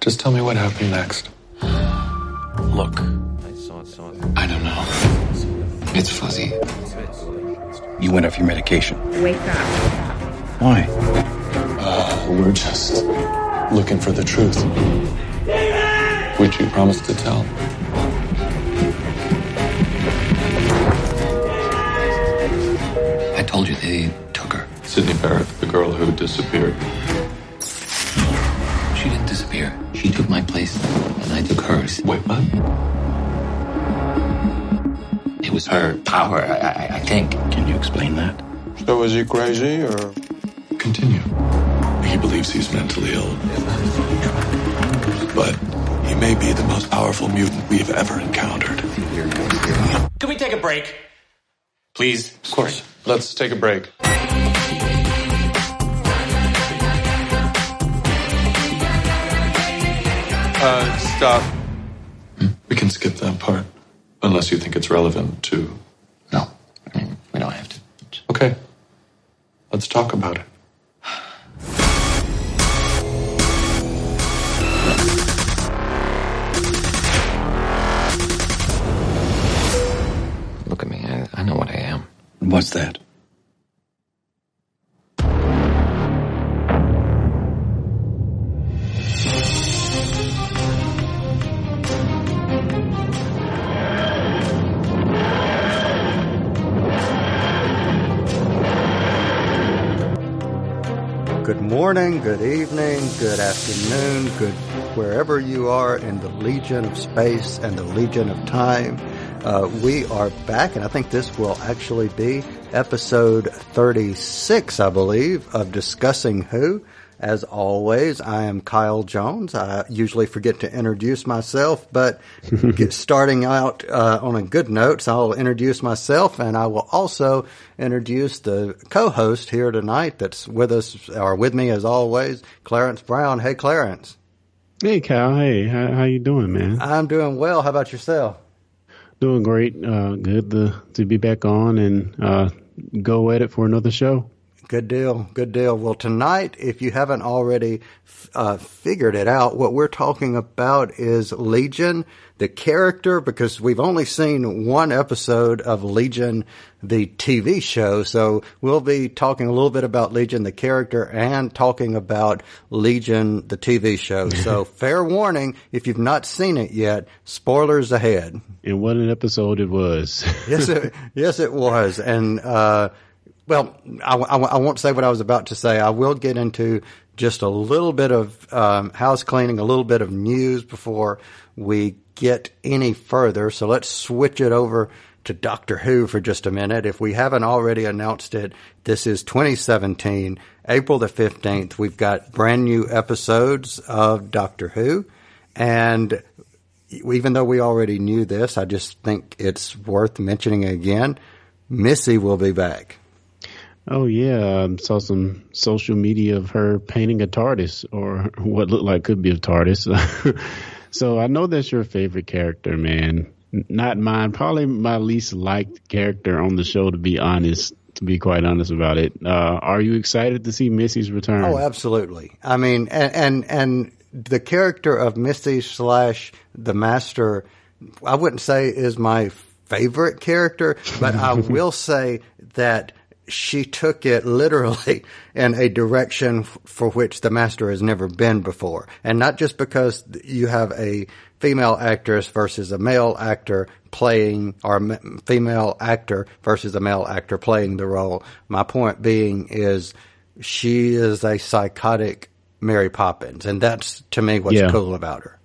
Just tell me what happened next. Look, I don't know. It's fuzzy. you went off your medication. Wake up. Why? Uh, we're just looking for the truth. Which you promised to tell. I told you they took her. Sydney Barrett, the girl who disappeared. My place, and I took hers. Wait, what? It was her power, I, I, I think. Can you explain that? So is he crazy or? Continue. He believes he's mentally ill. But he may be the most powerful mutant we've ever encountered. Can we take a break? Please. Of course. Let's take a break. Uh, stop. We can skip that part. Unless you think it's relevant to. No, I mean, we don't have to. Okay. Let's talk about it. Look at me. I, I know what I am. What's that? Good morning, good evening, good afternoon, good wherever you are in the Legion of Space and the Legion of Time. Uh, we are back, and I think this will actually be episode 36, I believe, of Discussing Who. As always, I am Kyle Jones. I usually forget to introduce myself, but get starting out uh, on a good note, so I'll introduce myself, and I will also introduce the co-host here tonight that's with us, or with me as always, Clarence Brown. Hey, Clarence. Hey, Cal. Hey, how, how you doing, man? I'm doing well. How about yourself? Doing great. Uh, good to to be back on and uh, go at it for another show. Good deal. Good deal. Well, tonight, if you haven't already uh, figured it out, what we're talking about is Legion, the character, because we've only seen one episode of Legion, the TV show. So we'll be talking a little bit about Legion, the character, and talking about Legion, the TV show. So fair warning, if you've not seen it yet, spoilers ahead. And what an episode it was. yes, it, yes, it was. And, uh, well, I, I, I, won't say what I was about to say. I will get into just a little bit of um, house cleaning, a little bit of news before we get any further. So let's switch it over to Doctor Who for just a minute. If we haven't already announced it, this is 2017, April the 15th. We've got brand new episodes of Doctor Who. And even though we already knew this, I just think it's worth mentioning again. Missy will be back. Oh yeah, I saw some social media of her painting a TARDIS or what looked like could be a TARDIS. so I know that's your favorite character, man. Not mine. Probably my least liked character on the show, to be honest. To be quite honest about it, uh, are you excited to see Missy's return? Oh, absolutely. I mean, and and, and the character of Missy slash the Master, I wouldn't say is my favorite character, but I will say that she took it literally in a direction for which the master has never been before. And not just because you have a female actress versus a male actor playing, or female actor versus a male actor playing the role. My point being is she is a psychotic Mary Poppins. And that's to me what's Yeah. cool about her.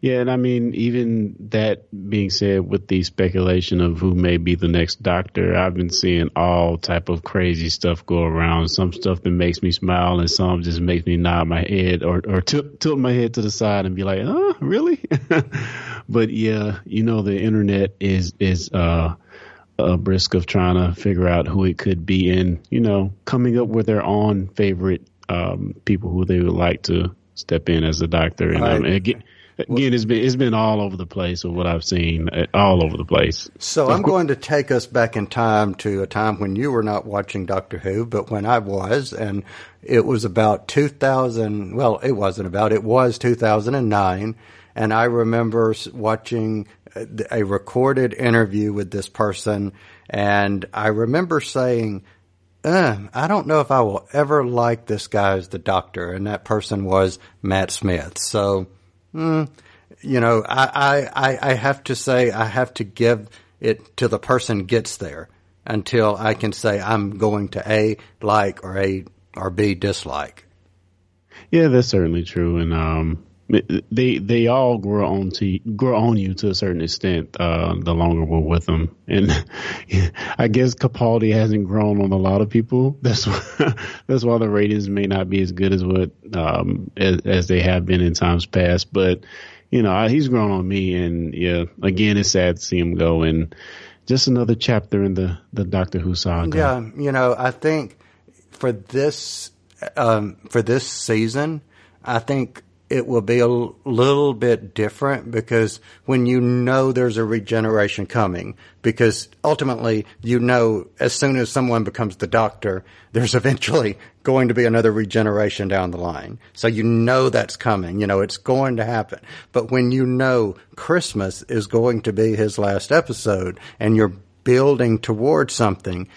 Yeah, and I mean, even that being said, with the speculation of who may be the next doctor, I've been seeing all type of crazy stuff go around. Some stuff that makes me smile, and some just makes me nod my head or or tilt, tilt my head to the side and be like, "Oh, really?" but yeah, you know, the internet is is uh, a brisk of trying to figure out who it could be, and you know, coming up with their own favorite um, people who they would like to step in as a doctor, and um, again. again, it's been it's been all over the place of what I've seen, uh, all over the place. So I'm going to take us back in time to a time when you were not watching Doctor Who, but when I was, and it was about 2000. Well, it wasn't about. It was 2009, and I remember watching a recorded interview with this person, and I remember saying. Uh, I don't know if I will ever like this guy as the doctor, and that person was Matt Smith. So, mm, you know, I, I, I have to say I have to give it till the person gets there until I can say I'm going to A like or A or B dislike. Yeah, that's certainly true, and um, they they all grow on to grow on you to a certain extent. Uh, the longer we're with them, and I guess Capaldi hasn't grown on a lot of people. That's why, that's why the ratings may not be as good as what um, as, as they have been in times past. But you know, he's grown on me, and yeah, again, it's sad to see him go, and just another chapter in the the Doctor Who saga. Yeah, you know, I think for this um, for this season, I think it will be a little bit different because when you know there's a regeneration coming, because ultimately you know as soon as someone becomes the doctor, there's eventually going to be another regeneration down the line. So you know that's coming. You know, it's going to happen. But when you know Christmas is going to be his last episode and you're building towards something,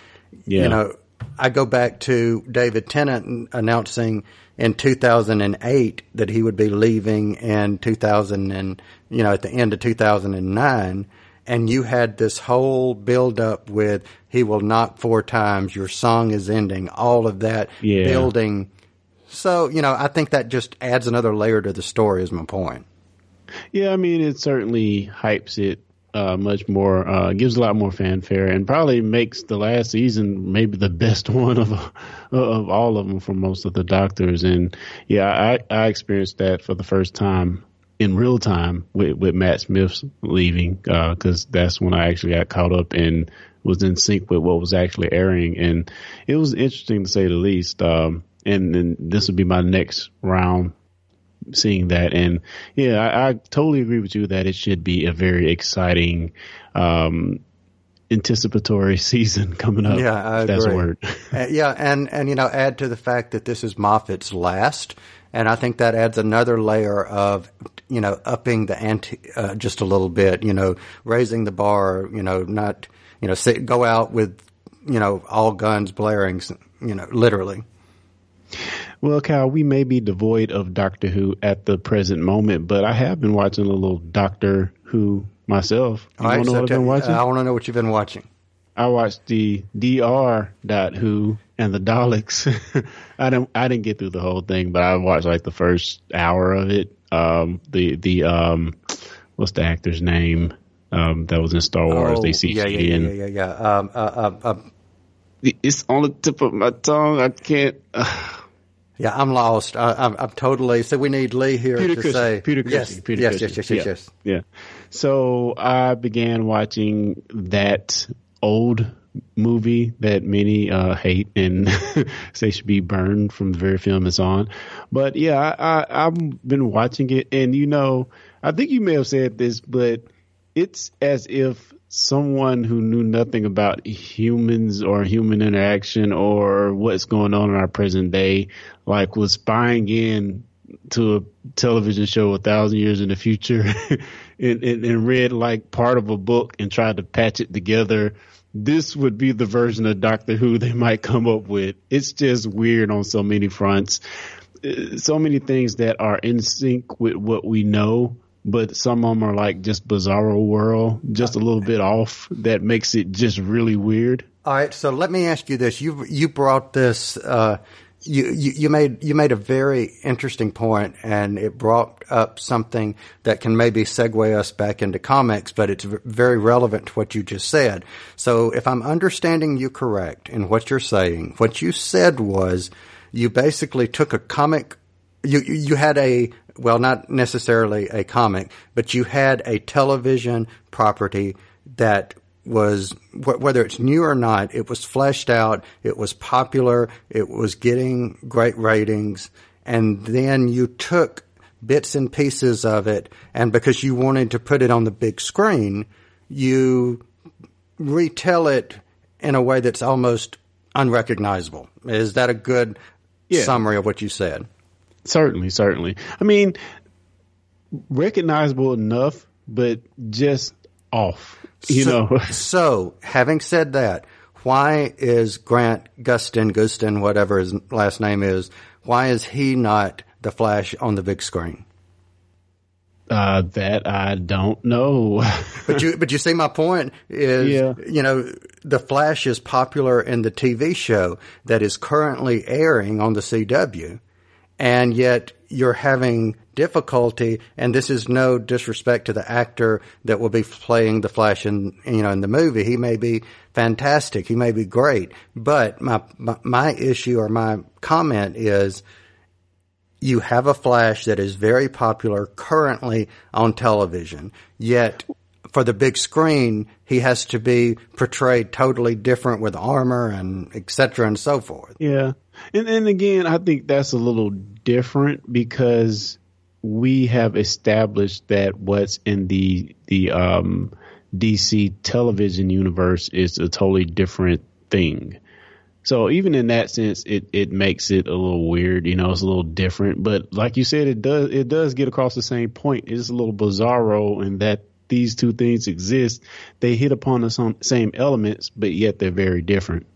yeah. you know, I go back to David Tennant announcing in 2008 that he would be leaving in 2000 and you know at the end of 2009 and you had this whole build up with he will knock four times. Your song is ending. All of that yeah. building. So you know i think that just adds another layer to the story is my point. Yeah i mean it certainly hypes it uh, much more, uh, gives a lot more fanfare, and probably makes the last season maybe the best one of of all of them for most of the doctors. And yeah, I, I experienced that for the first time in real time with, with Matt Smith's leaving, because uh, that's when I actually got caught up and was in sync with what was actually airing, and it was interesting to say the least. Um, and, and this would be my next round seeing that. And yeah, I, I, totally agree with you that it should be a very exciting, um, anticipatory season coming up. Yeah, I that's agree. a word. uh, yeah, and and you know, add to the fact that this is Moffat's last, and I think that adds another layer of you know upping the ante uh, just a little bit. You know, raising the bar. You know, not you know sit, go out with you know all guns blaring. You know, literally. Well, Cal, we may be devoid of Doctor Who at the present moment, but I have been watching a little Doctor Who myself. You All right, so know what I've been watching? I want to know what you've been watching. I watched the Dr. Dot Who and the Daleks. I didn't I didn't get through the whole thing, but I watched like the first hour of it. Um, the the um, what's the actor's name? Um, that was in Star Wars. Oh, they see yeah, yeah, yeah, yeah, yeah, yeah. Um, uh, uh, uh, it's on the tip of my tongue. I can't. Uh, yeah, I'm lost. I, am totally. So we need Lee here Peter to say Peter Cushing, yes, Peter yes, yes, yes, yes, yeah. yes. Yeah. So I began watching that old movie that many uh, hate and say should be burned from the very film it's on. But yeah, I, I, I've been watching it, and you know, I think you may have said this, but it's as if someone who knew nothing about humans or human interaction or what's going on in our present day, like was spying in to a television show a thousand years in the future and, and, and, read like part of a book and tried to patch it together. This would be the version of Doctor Who they might come up with. It's just weird on so many fronts. Uh, so many things that are in sync with what we know but some of them are like just bizarro world, just a little bit off. That makes it just really weird. All right, so let me ask you this: you you brought this. Uh, you, you, you made you made a very interesting point, and it brought up something that can maybe segue us back into comics, but it's very relevant to what you just said. So, if I'm understanding you correct in what you're saying, what you said was you basically took a comic you you had a well, not necessarily a comic, but you had a television property that was whether it's new or not, it was fleshed out, it was popular, it was getting great ratings, and then you took bits and pieces of it, and because you wanted to put it on the big screen, you retell it in a way that's almost unrecognizable. Is that a good Yeah. summary of what you said? Certainly, certainly. I mean, recognizable enough, but just off. You so, know, so, having said that, why is Grant Gustin, Gustin, whatever his last name is, why is he not the Flash on the big screen? uh, that I don't know. But you, but you see, my point is, Yeah. you know, the Flash is popular in the TV show that is currently airing on the CW, and yet you're having difficulty. And this is no disrespect to the actor that will be playing the Flash in, you know, in the movie. He may be fantastic. He may be great. But my, my, issue or my comment is, you have a Flash that is very popular currently on television, yet for the big screen, he has to be portrayed totally different with armor and et cetera and so forth. Yeah. And and again, I think that's a little different because we have established that what's in the the um DC television universe is a totally different thing. So even in that sense, it, it makes it a little weird, you know, it's a little different. But like you said, it does it does get across the same point. It's a little bizarro in that these two things exist. They hit upon the same elements, but yet they're very different.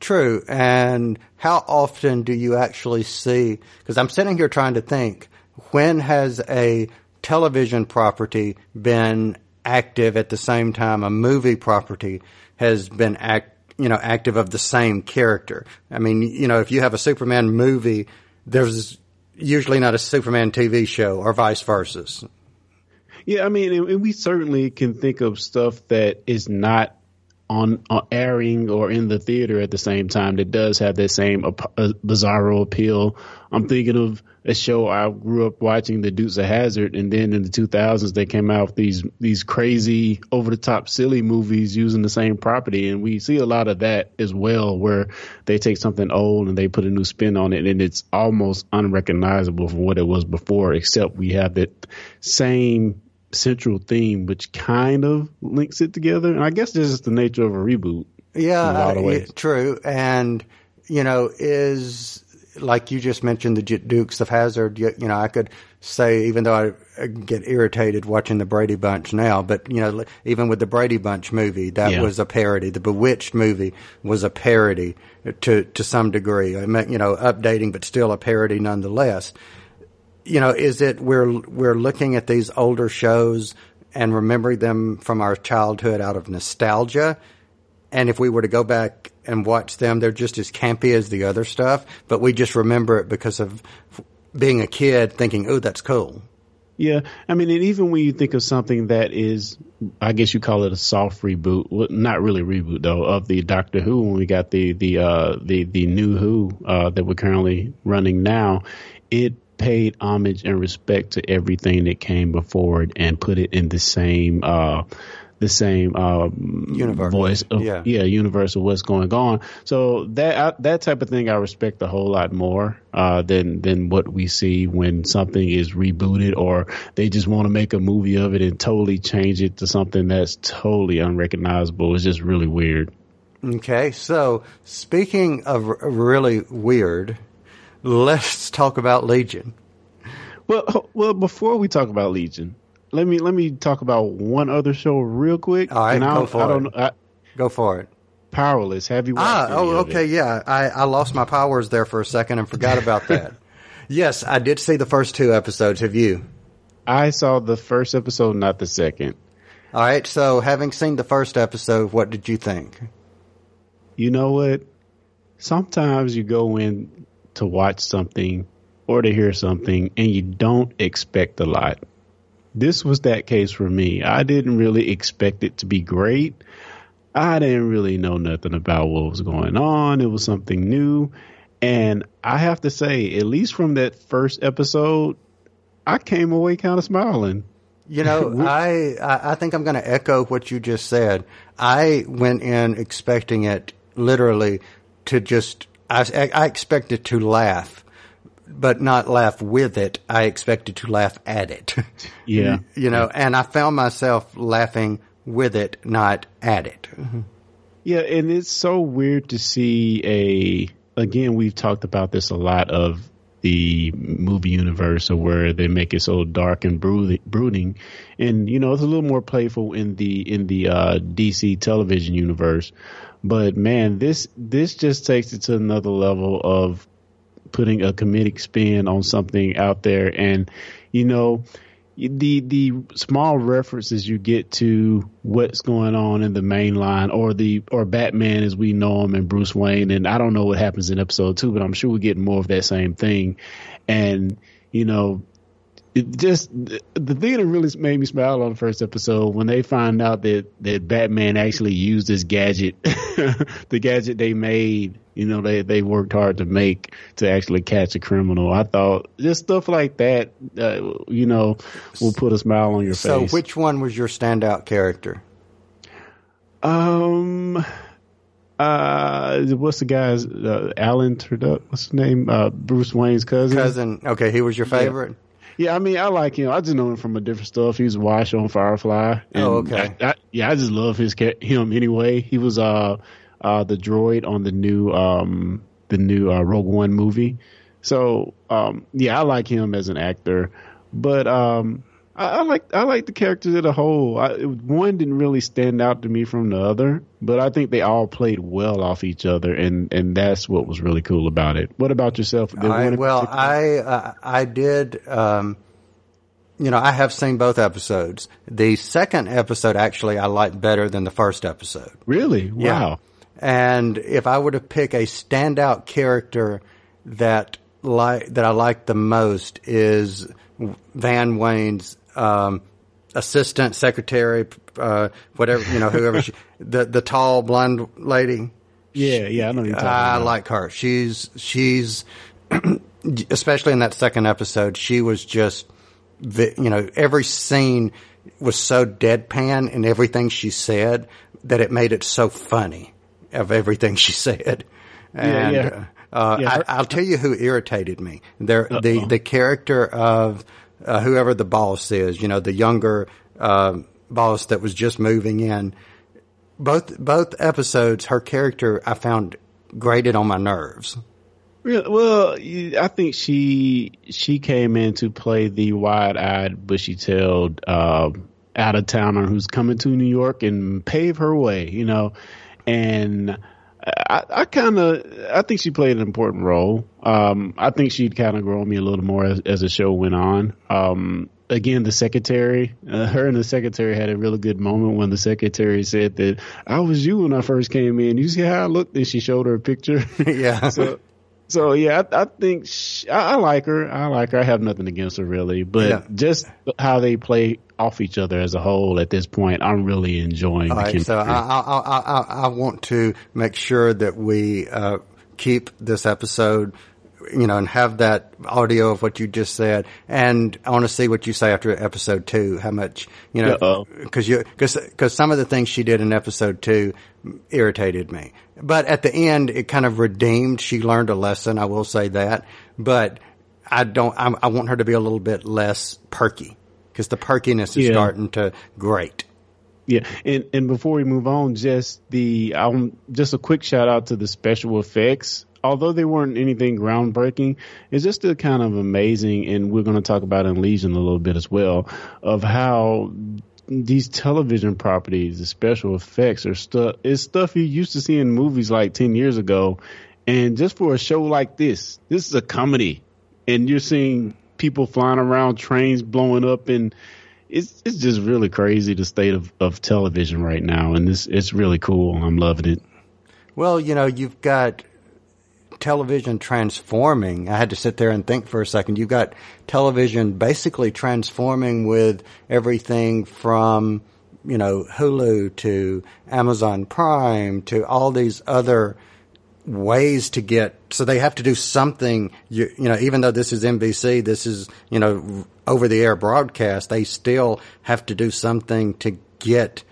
True. And how often do you actually see, because I'm sitting here trying to think, when has a television property been active at the same time a movie property has been act, you know, active of the same character? I mean, you know, if you have a Superman movie, there's usually not a Superman TV show or vice versa. Yeah, I mean, and we certainly can think of stuff that is not on, on airing or in the theater at the same time that does have that same ap- uh, bizarro appeal. I'm thinking of a show I grew up watching, The Dukes of Hazzard, and then in the 2000s they came out with these these crazy, over the top, silly movies using the same property, and we see a lot of that as well, where they take something old and they put a new spin on it, and it's almost unrecognizable from what it was before, except we have that same central theme, which kind of links it together. And I guess this is the nature of a reboot. Yeah, a lot of ways. yeah, true. And you know, is like you just mentioned the J- Dukes of Hazzard. You, you know, I could say even though I, I get irritated watching the Brady Bunch now, but you know, even with the Brady Bunch movie, that Yeah. was a parody. The Bewitched movie was a parody to to some degree. I mean, you know, updating, but still a parody nonetheless you know, is it we're we're looking at these older shows and remembering them from our childhood out of nostalgia, and if we were to go back and watch them, they're just as campy as the other stuff, but we just remember it because of being a kid thinking, "Oh, that's cool." Yeah, I mean, and even when you think of something that is, I guess you call it a soft reboot, well, not really reboot though, of the Doctor Who when we got the the uh, the the new Who uh, that we're currently running now, it paid homage and respect to everything that came before it and put it in the same uh, the same uh, Universe. voice of Yeah. yeah universe of what's going on. So that I, that type of thing I respect a whole lot more uh, than than what we see when something is rebooted or they just want to make a movie of it and totally change it to something that's totally unrecognizable. It's just really weird. Okay, so speaking of r- really weird, let's talk about Legion. Well, well, before we talk about Legion, let me let me talk about one other show real quick. All right, go for I don't, it. I, Go for it. Powerless. Have you watched Ah, oh, okay, yeah. I, I lost my powers there for a second and forgot about that. yes, I did see the first two episodes. Have you? I saw the first episode, not the second. All right. So, having seen the first episode, what did you think? you know what? Sometimes you go in to watch something or to hear something and you don't expect a lot. This was that case for me. I didn't really expect it to be great. I didn't really know nothing about what was going on. It was something new. And I have to say, at least from that first episode, I came away kind of smiling. You know, I I think I'm going to echo what you just said. I went in expecting it literally to just I, I expected to laugh but not laugh with it. I expected to laugh at it. Yeah. you know, and I found myself laughing with it, not at it. Mm-hmm. Yeah, and it's so weird to see a. Again, we've talked about this a lot of the movie universe, or where they make it so dark and brooding, and you know it's a little more playful in the in the uh, DC television universe. But man, this this just takes it to another level of putting a comedic spin on something out there, and you know the the small references you get to what's going on in the main line or the or Batman as we know him and Bruce Wayne and I don't know what happens in episode two, but I'm sure we get more of that same thing. And you know, it just the thing that really made me smile on the first episode when they find out that that Batman actually used this gadget, the gadget they made you know they they worked hard to make to actually catch a criminal. I thought just stuff like that, uh, you know, will put a smile on your so face. So, which one was your standout character? Um. Uh, what's the guy's uh, Alan? What's his name? Uh, Bruce Wayne's cousin. Cousin. Okay, he was your favorite. Yeah. Yeah, I mean, I like him. I just know him from a different stuff. He was Wash on Firefly. oh, okay. I, I, yeah, I just love his him anyway. He was uh uh, the droid on the new um, the new uh, Rogue One movie. So um, yeah, I like him as an actor, but um, I, I, like I like the characters as a whole. I, one didn't really stand out to me from the other, but I think they all played well off each other, and and that's what was really cool about it. What about yourself? I, well, I uh, I did. Um, you know, I have seen both episodes. The second episode actually I liked better than the first episode. Really? Wow. Yeah. And if I were to pick a standout character that like that I like the most is Van Wayne's um, assistant, secretary, uh, whatever you know, whoever she, the the tall blonde lady. Yeah, yeah, I know. You're talking I about. like her. She's she's especially in that second episode. She was just you know every scene was so deadpan in everything she said that it made it so funny of everything she said. And, yeah, yeah. Uh, yeah. I, will tell you who irritated me. There, the the character of uh, whoever the boss is, you know, the younger uh, boss that was just moving in. Both both episodes, her character I found grated on my nerves. Well, I think she she came in to play the wide-eyed, bushy-tailed uh, out of towner who's coming to New York and pave her way. You know, and I, I kind of I think she played an important role. Um, I think she'd kind of grow me a little more as, as the show went on. Um, again, the secretary, uh, her and the secretary had a really good moment when the secretary said that I was you when I first came in. You see how I looked, and she showed her a picture. yeah. so, so yeah, I, I think she, I, I, like her. I like her. I have nothing against her really, but yeah. just how they play off each other as a whole at this point, I'm really enjoying. All right, so I, I, I, I, want to make sure that we uh, keep this episode, you know, and have that audio of what you just said, and I want to see what you say after episode two. How much, you know, because you because because some of the things she did in episode two irritated me, but at the end it kind of redeemed. She learned a lesson. I will say that, but. I don't. I, I want her to be a little bit less perky because the perkiness is yeah. starting to grate. Yeah, and and before we move on, just the um, just a quick shout out to the special effects. Although they weren't anything groundbreaking, it's just a kind of amazing, and we're going to talk about in Legion a little bit as well of how these television properties, the special effects, or stuff is stuff you used to see in movies like ten years ago, and just for a show like this, this is a comedy, and you're seeing people flying around, trains blowing up, and it's it's just really crazy the state of, of television right now, and this it's really cool. I'm loving it. Well, you know, you've got television transforming. I had to sit there and think for a second. You've got television basically transforming with everything from you know Hulu to Amazon Prime to all these other ways to get so they have to do something you, you know even though this is NBC this is you know over the air broadcast they still have to do something to get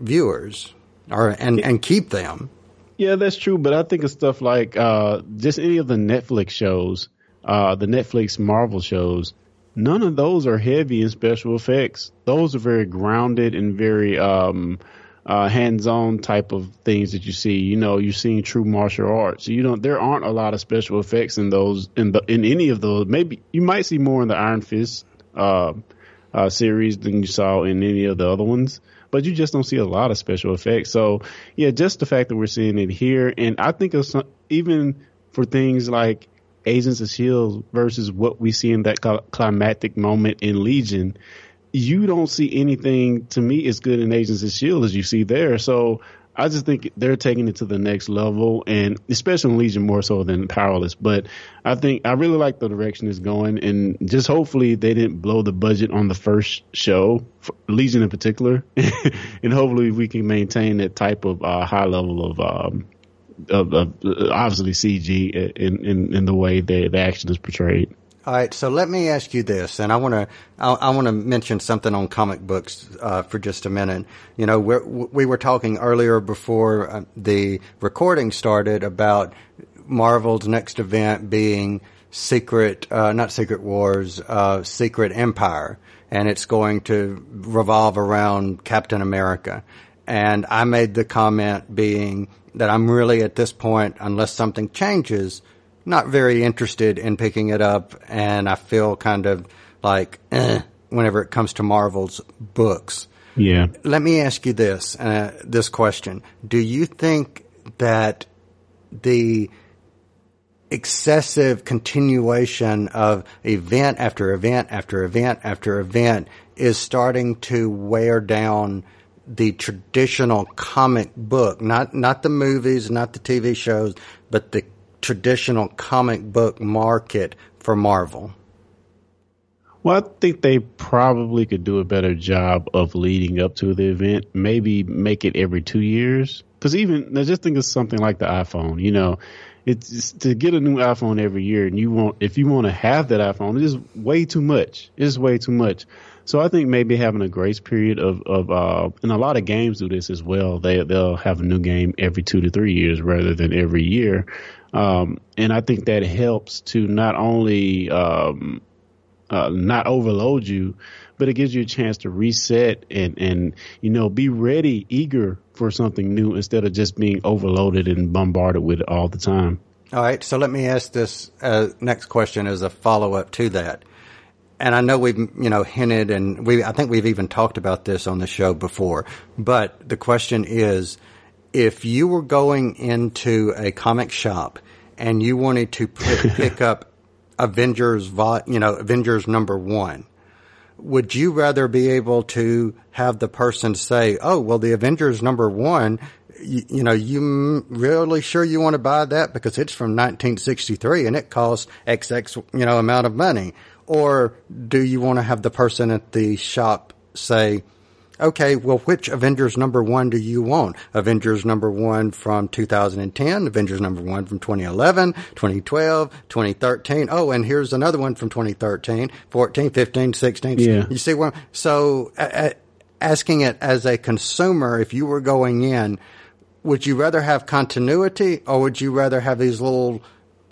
viewers or and and keep them yeah that's true but i think of stuff like uh just any of the netflix shows uh, the Netflix Marvel shows, none of those are heavy in special effects. Those are very grounded and very um, uh, hands-on type of things that you see. You know, you're seeing true martial arts. You don't. There aren't a lot of special effects in those in the in any of those. Maybe you might see more in the Iron Fist uh, uh, series than you saw in any of the other ones. But you just don't see a lot of special effects. So yeah, just the fact that we're seeing it here, and I think of some, even for things like Agents of Shield versus what we see in that climactic moment in Legion, you don't see anything to me as good in Agents of Shield as you see there. So I just think they're taking it to the next level, and especially in Legion more so than Powerless. But I think I really like the direction it's going, and just hopefully they didn't blow the budget on the first show, Legion in particular, and hopefully we can maintain that type of uh, high level of um, of, of obviously CG in, in, in the way that the action is portrayed. All right, so let me ask you this, and I want to I, I want to mention something on comic books uh, for just a minute. You know, we're, we were talking earlier before uh, the recording started about Marvel's next event being Secret, uh, not Secret Wars, uh, Secret Empire, and it's going to revolve around Captain America. And I made the comment being that I'm really at this point, unless something changes, not very interested in picking it up. And I feel kind of like, eh, whenever it comes to Marvel's books. Yeah. Let me ask you this, uh, this question. Do you think that the excessive continuation of event after event after event after event is starting to wear down the traditional comic book, not not the movies, not the TV shows, but the traditional comic book market for Marvel? Well, I think they probably could do a better job of leading up to the event. Maybe make it every two years. Because even just think of something like the iPhone. You know, it's to get a new iPhone every year, and you want if you want to have that iPhone, it's way too much. It's way too much. So I think maybe having a grace period of of uh, and a lot of games do this as well. They they'll have a new game every two to three years rather than every year, um, and I think that helps to not only um, uh, not overload you, but it gives you a chance to reset and and you know be ready, eager for something new instead of just being overloaded and bombarded with it all the time. All right, so let me ask this uh, next question as a follow up to that and I know we've you know hinted and we I think we've even talked about this on the show before. But the question is, if you were going into a comic shop and you wanted to pick up Avengers, you know Avengers number one, would you rather be able to have the person say, "Oh, well, the Avengers number one." You, you know, you really sure you want to buy that because it's from 1963 and it costs XX, you know, amount of money or do you want to have the person at the shop say, okay, well, which Avengers number one do you want? Avengers number one from 2010, Avengers number one from 2011, 2012, 2013. Oh, and here's another one from 2013, 14, 15, 16. Yeah. You see where, so uh, asking it as a consumer, if you were going in, would you rather have continuity or would you rather have these little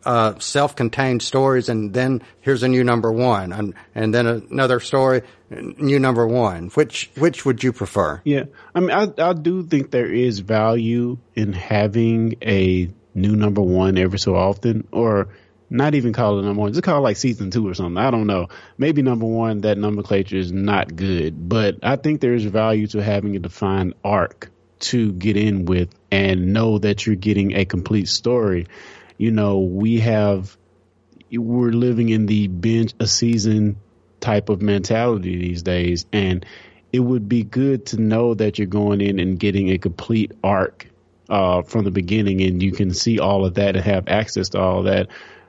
uh, self-contained stories, and then here's a new number one, and and then another story, new number one. Which which would you prefer? Yeah, I mean, I I do think there is value in having a new number one every so often, or not even call it number one, just call it like season two or something. I don't know. Maybe number one, that nomenclature is not good, but I think there's value to having a defined arc to get in with and know that you're getting a complete story you know, we have, we're living in the binge a season type of mentality these days. And it would be good to know that you're going in and getting a complete arc uh, from the beginning and you can see all of that and have access to all that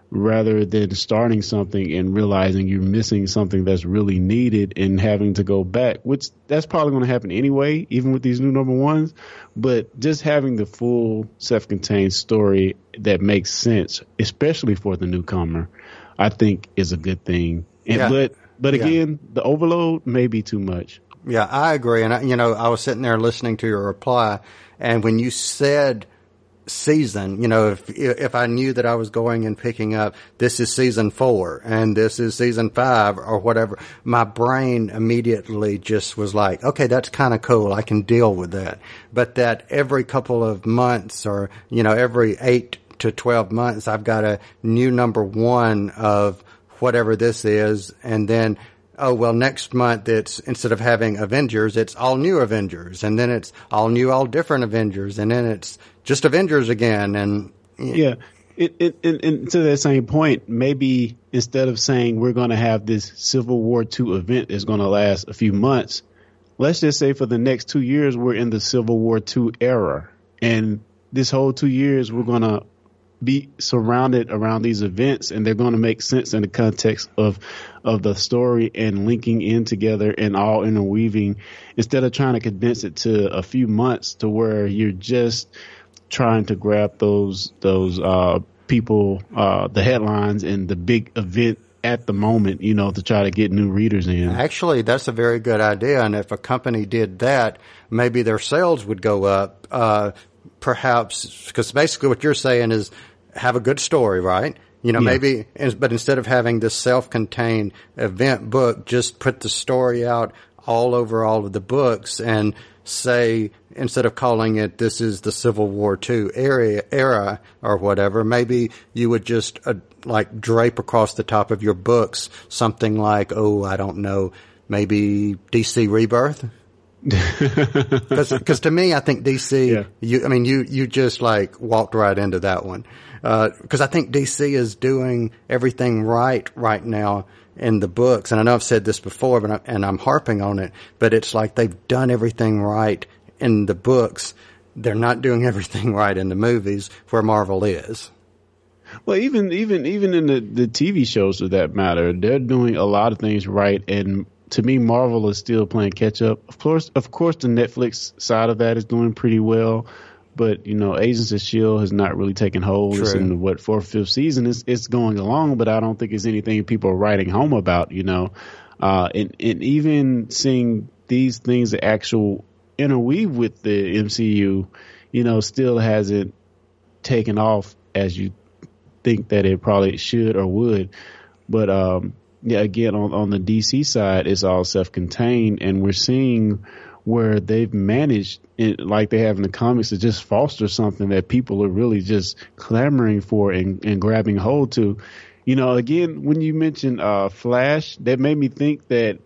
rather than starting something and realizing you're missing something that's really needed and having to go back, which that's probably going to happen anyway, even with these new number ones. But just having the full self contained story that makes sense, especially for the newcomer, I think is a good thing. And, yeah. But, but again, yeah. the overload may be too much. Yeah, I agree. And, I, you know, I was sitting there listening to your reply, and when you said, season. You know, if if I knew that I was going and picking up this is season four and this is season five or whatever, my brain immediately just was like, okay, that's kind of cool. I can deal with that. But that every couple of months or you know every eight to twelve months, I've got a new number one of whatever this is, and then oh well next month it's instead of having avengers it's all new avengers and then it's all new all different avengers and then it's just avengers again and yeah. It, it, and to that same point maybe instead of saying we're going to have this civil war 2 event that's going to last a few months let's just say for the next two years we're in the civil war 2 era and this whole two years we're going to be surrounded around these events and they're going to make sense in the context of of the story and linking in together and all interweaving instead of trying to condense it to a few months to where you're just trying to grab those those uh, people uh, the headlines and the big event at the moment, you know, to try to get new readers in. Actually, that's a very good idea. And if a company did that, maybe their sales would go up. Uh, perhaps because basically what you're saying is have a good story, right? You know, yeah. maybe, but instead of having this self-contained event book, just put the story out all over all of the books and say, instead of calling it, this is the Civil War II era, era or whatever, maybe you would just uh, like drape across the top of your books something like, oh, I don't know, maybe DC Rebirth because to me, I think DC. Yeah. You, I mean, you you just like walked right into that one because uh, I think DC is doing everything right right now in the books, and I know I've said this before, but I, and I'm harping on it. But it's like they've done everything right in the books. They're not doing everything right in the movies, where Marvel is. Well, even even even in the the TV shows, for that matter, they're doing a lot of things right, and to me, Marvel is still playing catch up. Of course, of course, the Netflix side of that is doing pretty well, but you know, Agents of Shield has not really taken hold. True. It's in what fourth, fifth season. It's it's going along, but I don't think it's anything people are writing home about. You know, uh, and and even seeing these things that actual interweave with the MCU, you know, still hasn't taken off as you think that it probably should or would. But um, yeah, again, on, on the DC side, it's all self-contained and we're seeing where they've managed it, like they have in the comics to just foster something that people are really just clamoring for and, and grabbing hold to. You know, again, when you mentioned, uh, Flash, that made me think that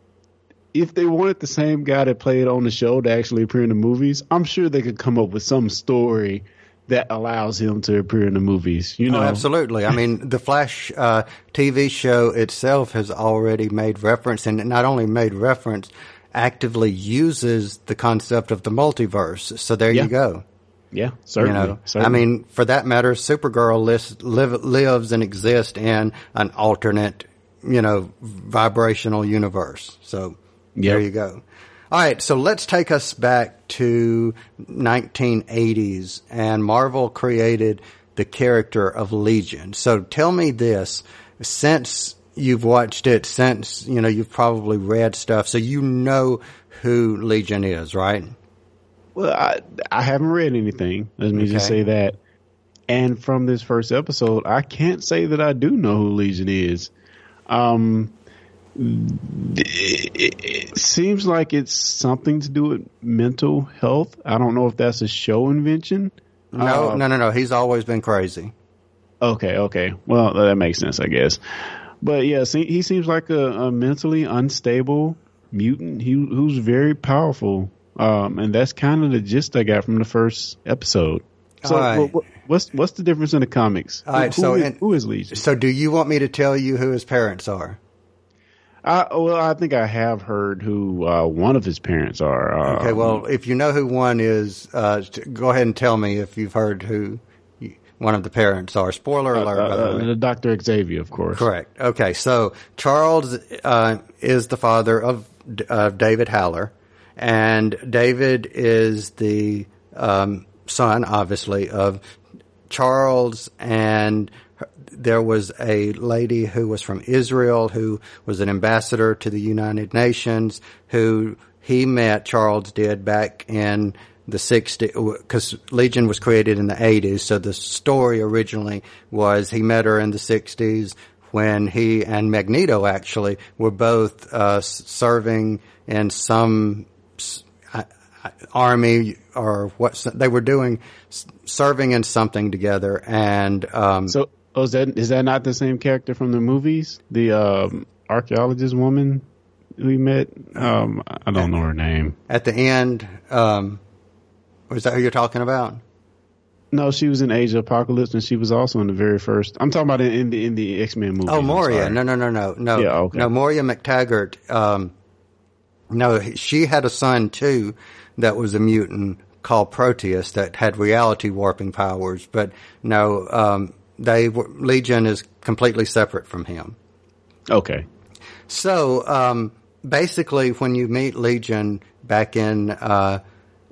if they wanted the same guy that played on the show to actually appear in the movies, I'm sure they could come up with some story that allows him to appear in the movies. You oh, know, oh, absolutely. I mean, the Flash uh, TV show itself has already made reference, and not only made reference, actively uses the concept of the multiverse. So there yeah. you go. Yeah, certainly, you know, certainly. I mean, for that matter, Supergirl lives, live, lives and exists in an alternate, you know, vibrational universe. So yep. there you go. All right, so let's take us back to 1980s, and Marvel created the character of Legion. So tell me this: since you've watched it, since you know you've probably read stuff, so you know who Legion is, right? Well, I I haven't read anything. Let me okay. just say that. And from this first episode, I can't say that I do know who Legion is. Um, it, seems like it's something to do with mental health. I don't know if that's a show invention. No, uh, no, no, no. He's always been crazy. Okay, okay. Well, that makes sense, I guess. But yeah, see, he seems like a, a mentally unstable mutant he, who's very powerful. Um, and that's kind of the gist I got from the first episode. So, right. what, what's what's the difference in the comics? All right, who, so who is, who is Legion? So, do you want me to tell you who his parents are? I, well, I think I have heard who uh, one of his parents are. Uh, okay, well, if you know who one is, uh, go ahead and tell me if you've heard who one of the parents are. Spoiler uh, alert, by the uh. The Dr. Xavier, of course. Correct. Okay, so Charles uh, is the father of David Haller, and David is the um, son, obviously, of Charles and there was a lady who was from Israel who was an ambassador to the United Nations who he met, Charles did, back in the 60s, because Legion was created in the 80s. So the story originally was he met her in the 60s when he and Magneto actually were both uh, serving in some army or what they were doing, serving in something together. And um, so, oh, is that is that not the same character from the movies? The um, archaeologist woman we met. Um, I don't know her name. At the end, um, was that who you're talking about? No, she was in Age of Apocalypse, and she was also in the very first. I'm talking about in, in the in the X Men movie. Oh, Moria! No, no, no, no, no. Yeah, okay. No, Moira MacTaggert. Um, no, she had a son too that was a mutant called Proteus that had reality warping powers. But no, um, they Legion is completely separate from him. Okay. So um, basically, when you meet Legion back in uh,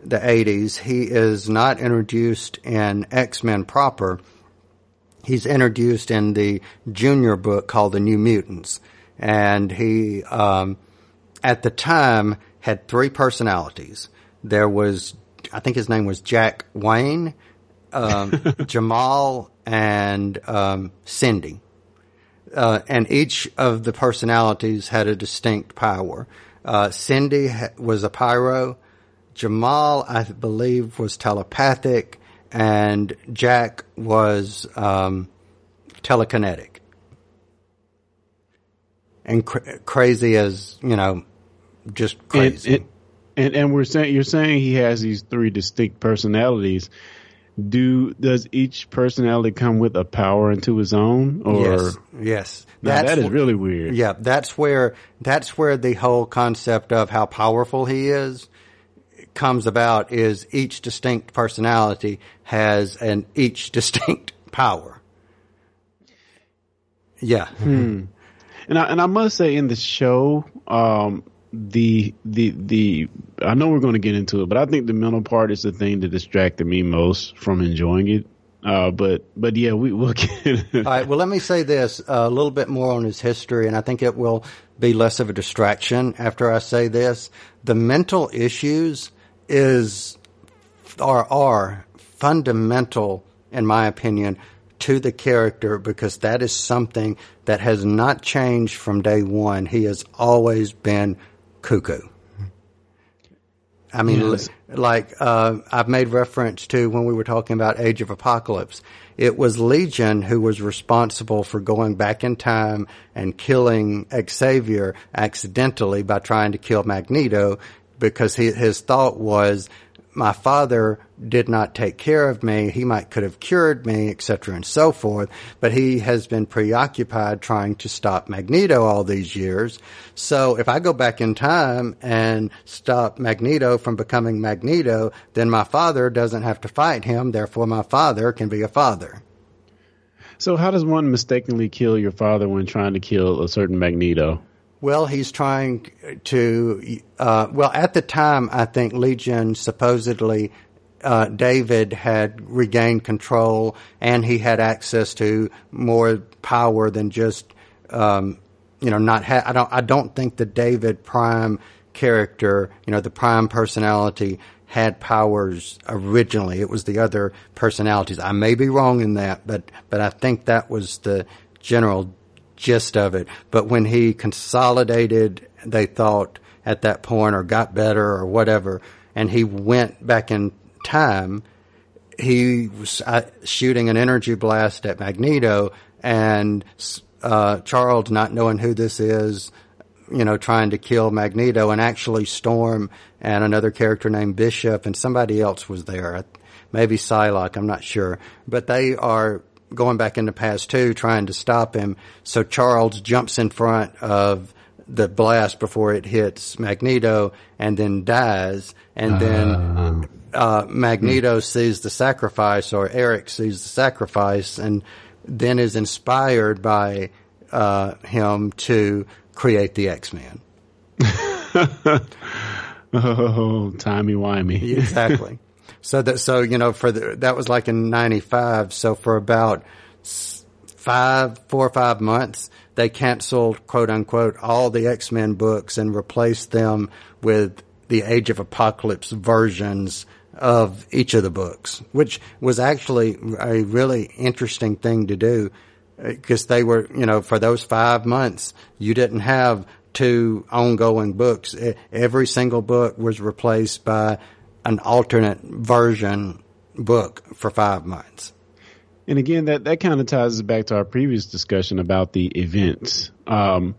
the 80s, he is not introduced in X Men proper. He's introduced in the junior book called The New Mutants. And he, um, at the time, had three personalities. There was, I think his name was Jack Wayne, um, Jamal, and um, Cyndi. Uh, and each of the personalities had a distinct power. Uh, Cyndi ha- was a pyro. Jamal, I believe, was telepathic, and Jack was um, telekinetic. And cr- crazy as you know, just crazy. And, and, and we're saying you're saying he has these three distinct personalities do does each personality come with a power into his own or yes, yes. Now, that is really weird yeah that's where that's where the whole concept of how powerful he is comes about is each distinct personality has an each distinct power yeah hmm. and I, and I must say in the show um, the the the I know we're going to get into it, but I think the mental part is the thing that distracted me most from enjoying it. Uh, but but yeah, we will get. All right. Well, let me say this uh, a little bit more on his history, and I think it will be less of a distraction after I say this. The mental issues is are are fundamental, in my opinion, to the character because that is something that has not changed from day one. He has always been cuckoo. I mean, yes. like uh, I've made reference to when we were talking about Age of Apocalypse. It was Legion who was responsible for going back in time and killing Xavier accidentally by trying to kill Magneto because he, his thought was my father did not take care of me. He might could have cured me, etc., and so forth. But he has been preoccupied trying to stop Magneto all these years. So if I go back in time and stop Magneto from becoming Magneto, then my father doesn't have to fight him. Therefore, my father can be a father. So how does one mistakenly kill your father when trying to kill a certain Magneto? Well, he's trying to. Uh, well, at the time, I think Legion supposedly uh, David had regained control and he had access to more power than just, um, you know, not. Ha- I don't. I don't think the David Prime character, you know, the Prime personality had powers originally. It was the other personalities. I may be wrong in that, but but I think that was the general gist of it. But when he consolidated, they thought at that point or got better or whatever, and he went back in time, he was uh, shooting an energy blast at Magneto and uh, Charles, not knowing who this is, you know, trying to kill Magneto, and actually Storm and another character named Bishop and somebody else was there, maybe Psylocke, I'm not sure, but they are going back in the past too, trying to stop him. So Charles jumps in front of the blast before it hits Magneto and then dies. And then uh, uh, Magneto hmm. sees the sacrifice or Eric sees the sacrifice and then is inspired by uh, him to create the X-Men. oh, timey wimey. exactly. So that so you know for the, that was like in '95. So for about five, four or five months, they canceled quote unquote all the X Men books and replaced them with the Age of Apocalypse versions of each of the books, which was actually a really interesting thing to do uh, because they were, you know, for those five months, you didn't have two ongoing books. Every single book was replaced by an alternate version book for five months. And again, that, that kind of ties us back to our previous discussion about the events. Um,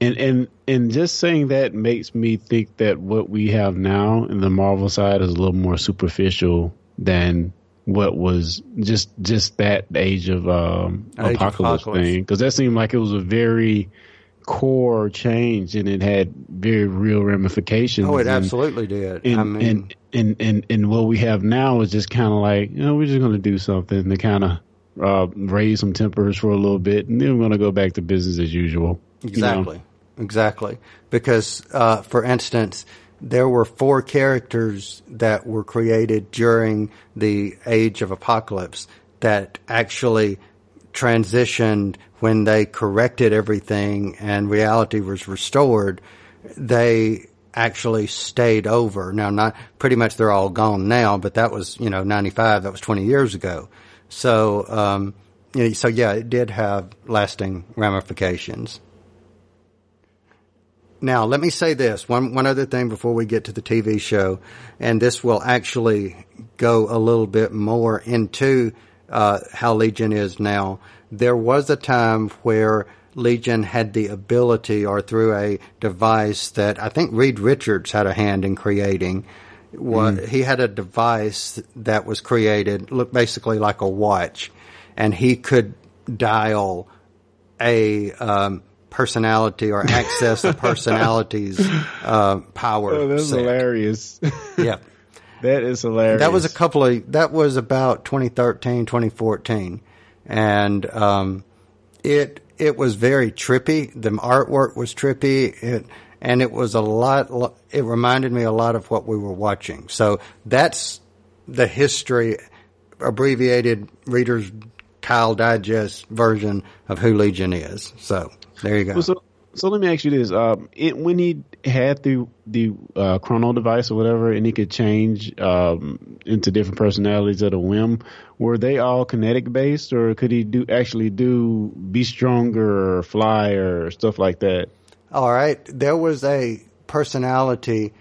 and, and, and just saying that makes me think that what we have now in the Marvel side is a little more superficial than what was just, just that age of, um, age apocalypse, apocalypse thing. Cause that seemed like it was a very, core change and it had very real ramifications. Oh, it absolutely did. And, I mean, and, and, and, and what we have now is just kind of like, you know, we're just going to do something to kind of uh, raise some tempers for a little bit and then we're going to go back to business as usual. Exactly. You know? Exactly. Because, uh, for instance, there were four characters that were created during the age of apocalypse that actually transitioned when they corrected everything and reality was restored, they actually stayed over. Now, not pretty much they're all gone now, but that was, you know, 95, that was 20 years ago. So, um, you know, so yeah, it did have lasting ramifications. Now, let me say this one one other thing before we get to the TV show, and this will actually go a little bit more into uh, how Legion is now. There was a time where Legion had the ability, or through a device that I think Reed Richards had a hand in creating. What mm. he had a device that was created, looked basically like a watch, and he could dial a um, personality or access a personality's uh, power. Oh, that's set. hilarious. yeah. That is hilarious. That was a couple of, that was about 2013, 2014. And, um, it, it was very trippy. The artwork was trippy. It, and it was a lot, it reminded me a lot of what we were watching. So that's the history, abbreviated Reader's Kyle Digest version of who Legion is. So there you go. Well, so, so let me ask you this: um, it, when he had the the uh, chrono device or whatever, and he could change um, into different personalities at a whim, were they all kinetic based, or could he do actually do be stronger or fly or stuff like that? All right, there was a personality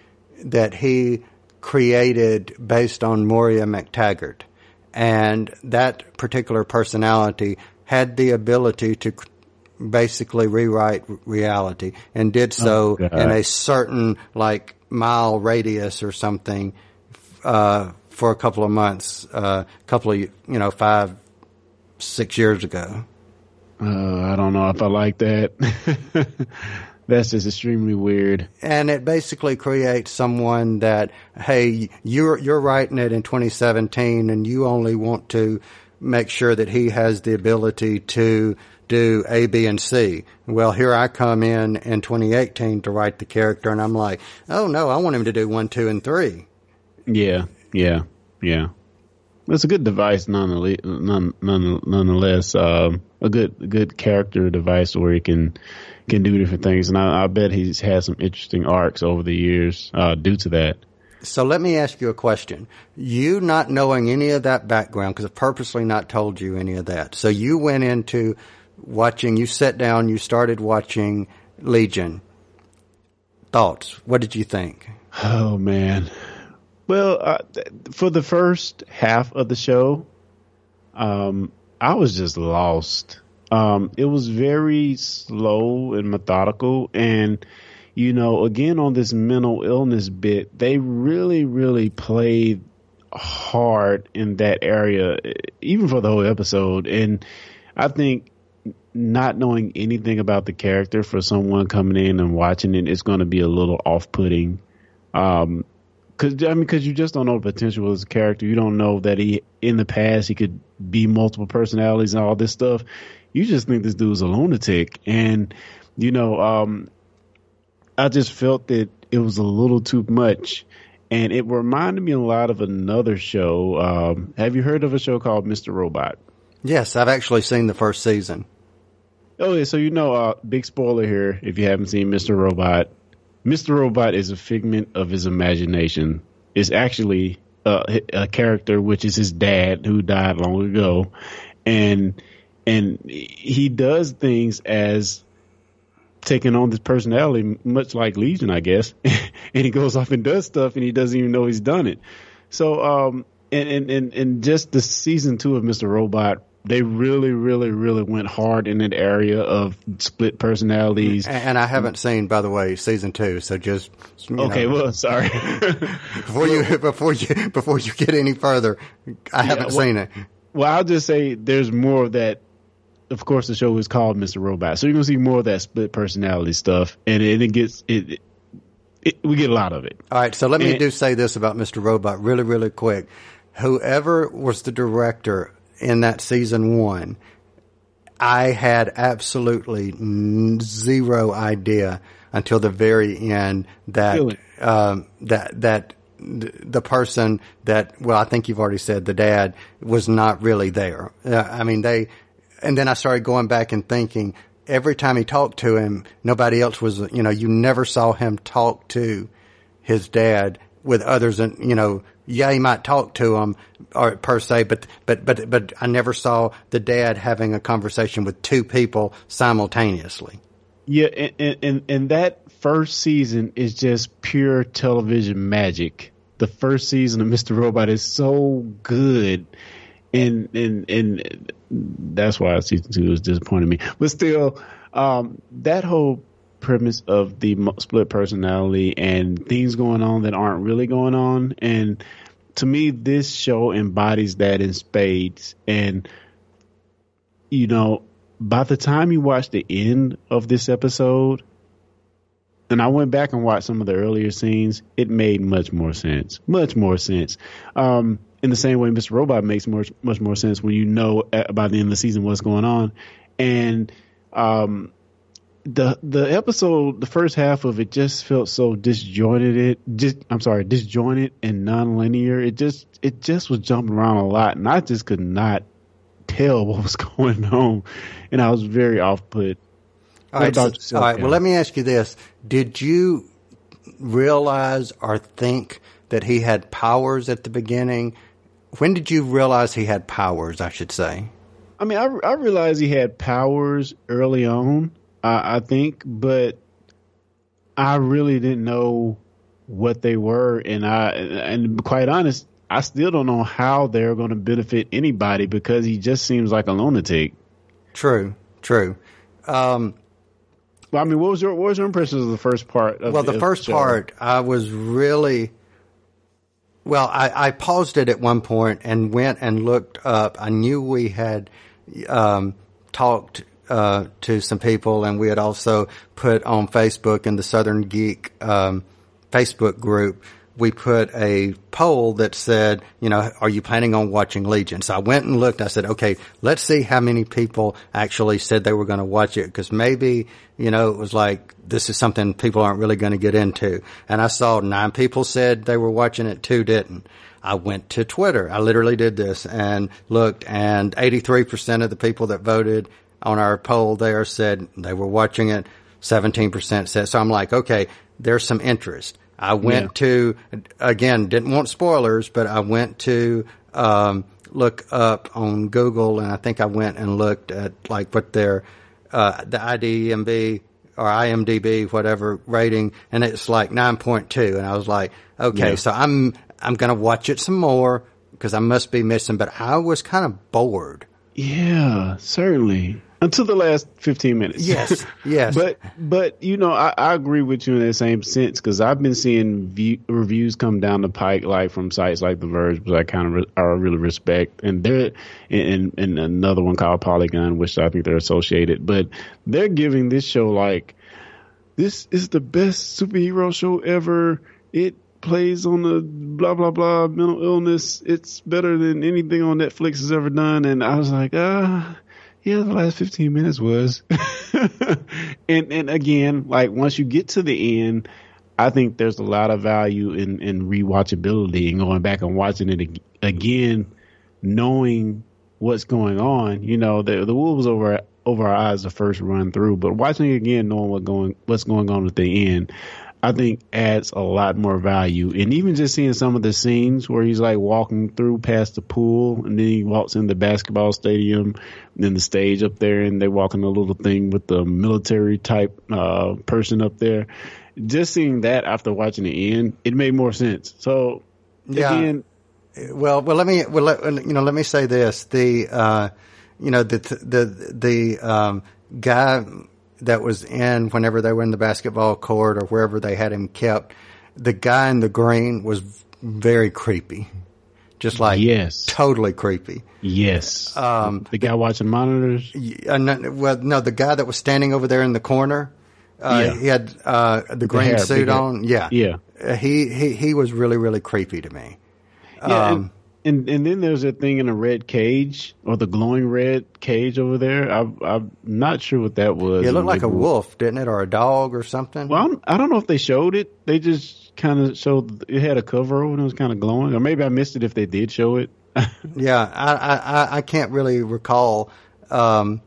that he created based on Moria MacTaggert, and that particular personality had the ability to basically rewrite reality and did so oh, in a certain like mile radius or something uh, for a couple of months, a uh, couple of you know five six years ago. Uh, I don't know if I like that. That's just extremely weird. And it basically creates someone that, hey, you're you're writing it in 2017, and you only want to make sure that he has the ability to do A, B, and C. Well, here I come in in 2018 to write the character, and I'm like, oh no, I want him to do one, two, and three. Yeah, yeah, yeah. It's a good device, nonetheless. nonetheless um, a good, good character device where he can can do different things, and I, I bet he's had some interesting arcs over the years uh, due to that. So let me ask you a question. You not knowing any of that background, because I've purposely not told you any of that. So you went into watching, you sat down, you started watching Legion. Thoughts? What did you think? Oh man. Well, uh, for the first half of the show, um, I was just lost. Um, it was very slow and methodical, and you know, again on this mental illness bit, they really, really played hard in that area, even for the whole episode. And I think not knowing anything about the character for someone coming in and watching it, it is going to be a little off-putting. Um, cause I mean, cause you just don't know the potential of his character. You don't know that he, in the past, he could be multiple personalities and all this stuff. You just think this dude's a lunatic. And, you know, um, I just felt that it was a little too much. And it reminded me a lot of another show. Um, have you heard of a show called Mr. Robot? Yes, I've actually seen the first season. Oh yeah, so you know, uh, big spoiler here. If you haven't seen Mr. Robot, Mr. Robot is a figment of his imagination. It's actually a character, which is his dad who died long ago, and and he does things as taking on this personality, much like Legion, I guess. and he goes off and does stuff, and he doesn't even know he's done it. So, um, and and and, and just the season two of Mr. Robot they really, really, really went hard in that area of split personalities. And I haven't seen, by the way, season two. So just okay. Know, well, sorry. before you before you before you get any further, I haven't well, seen it. Well, I'll just say there's more of that. Of course, the show is called Mr. Robot, so you're gonna see more of that split personality stuff, and it, it gets it, it, it, We get a lot of it. All right, so let me and, do say this about Mr. Robot really, really quick. Whoever was the director in that season one, I had absolutely zero idea until the very end that really? um, that that the person that well, I think you've already said the dad was not really there. Uh, I mean, they, and then I started going back and thinking every time he talked to him, nobody else was. You know, you never saw him talk to his dad with others, and you know, yeah, he might talk to him or per se, but but but but I never saw the dad having a conversation with two people simultaneously. Yeah, and and, and that first season is just pure television magic. The first season of Mr. Robot is so good, and and and that's why season two was disappointing me. But still, um, that whole premise of the split personality and things going on that aren't really going on. And to me, this show embodies that in spades. And, you know, by the time you watch the end of this episode, and I went back and watched some of the earlier scenes, it made much more sense. Much more sense. Um, in the same way, Mr. Robot makes much much more sense when you know uh, by the end of the season what's going on. And, um, the the episode, the first half of it just felt so disjointed. It just, I'm sorry, disjointed and non-linear. It just, it just was jumping around a lot, and I just could not tell what was going on, and I was very off put. All right, so, all right. Well, let me ask you this: Did you realize or think that he had powers at the beginning? When did you realize he had powers? I should say. I mean, I, I realized he had powers early on I, I think, but I really didn't know what they were, and I and quite honest, I still don't know how they're going to benefit anybody because he just seems like a lunatic. True, true. Um, well, I mean, what was your what was your impression of the first part? well, the, the first show? part, I was really. Well, I, I, paused it at one point and went and looked up. I knew we had um, talked uh, to some people, and we had also put on Facebook in the Southern Geek um, Facebook group. We put a poll that said, you know, are you planning on watching Legion? So I went and looked. I said, okay, let's see how many people actually said they were going to watch it because maybe, you know, it was like this is something people aren't really going to get into. And I saw nine people said they were watching it, two didn't. I went to Twitter. I literally did this and looked and 83% of the people that voted on our poll there said they were watching it. 17% said, so I'm like, okay, there's some interest. I went yeah. to, again, didn't want spoilers, but I went to, um, look up on Google and I think I went and looked at like what their, uh, the IDMB or IMDb, whatever rating, and it's like 9.2. And I was like, okay, yeah. so I'm, I'm going to watch it some more because I must be missing, but I was kind of bored. Yeah, certainly until the last 15 minutes. Yes, yes. but but you know, I, I, agree with you in that same sense because I've been seeing view, reviews come down the pike like from sites like The Verge, which I kind of re- I really respect, and they're and, and another one called Polygon, which I think they're associated, but they're giving this show like this is the best superhero show ever. It plays on the blah blah blah mental illness. It's better than anything on Netflix has ever done, and I was like, ah yeah, the last 15 minutes was. and, and again, like once you get to the end, I think there's a lot of value in, in rewatchability and going back and watching it again, knowing what's going on. You know, the, the wool was over, over our eyes the first run through, but watching it again, knowing what going, what's going on at the end, I think adds a lot more value. And even just seeing some of the scenes where he's like walking through past the pool and then he walks in the basketball stadium and then the stage up there and they walk in a little thing with the military type uh, person up there. Just seeing that after watching the end, it made more sense. So Yeah. again, Well, well, let me, well, let, you know, let me say this. The, uh, you know, the, the, the, um, guy that was in whenever they were in the basketball court or wherever they had him kept, the guy in the green was very creepy. Just like, Yes. totally creepy. yes, Um, the guy watching monitors. Uh, no, well, no, the guy that was standing over there in the corner, uh, Yeah. he had, uh, the green hair, suit on. Yeah. Yeah. Uh, he, he, he was really, really creepy to me. Yeah, Um, and, and then there's a thing in a red cage or the glowing red cage over there. I, I'm not sure what that was. It looked like a wolf, didn't it, or a dog or something? Well, I'm, I don't know if they showed it. They just kind of showed it had a cover over and it was kind of glowing, or maybe I missed it if they did show it. yeah, I, I, I- can't really recall. Um,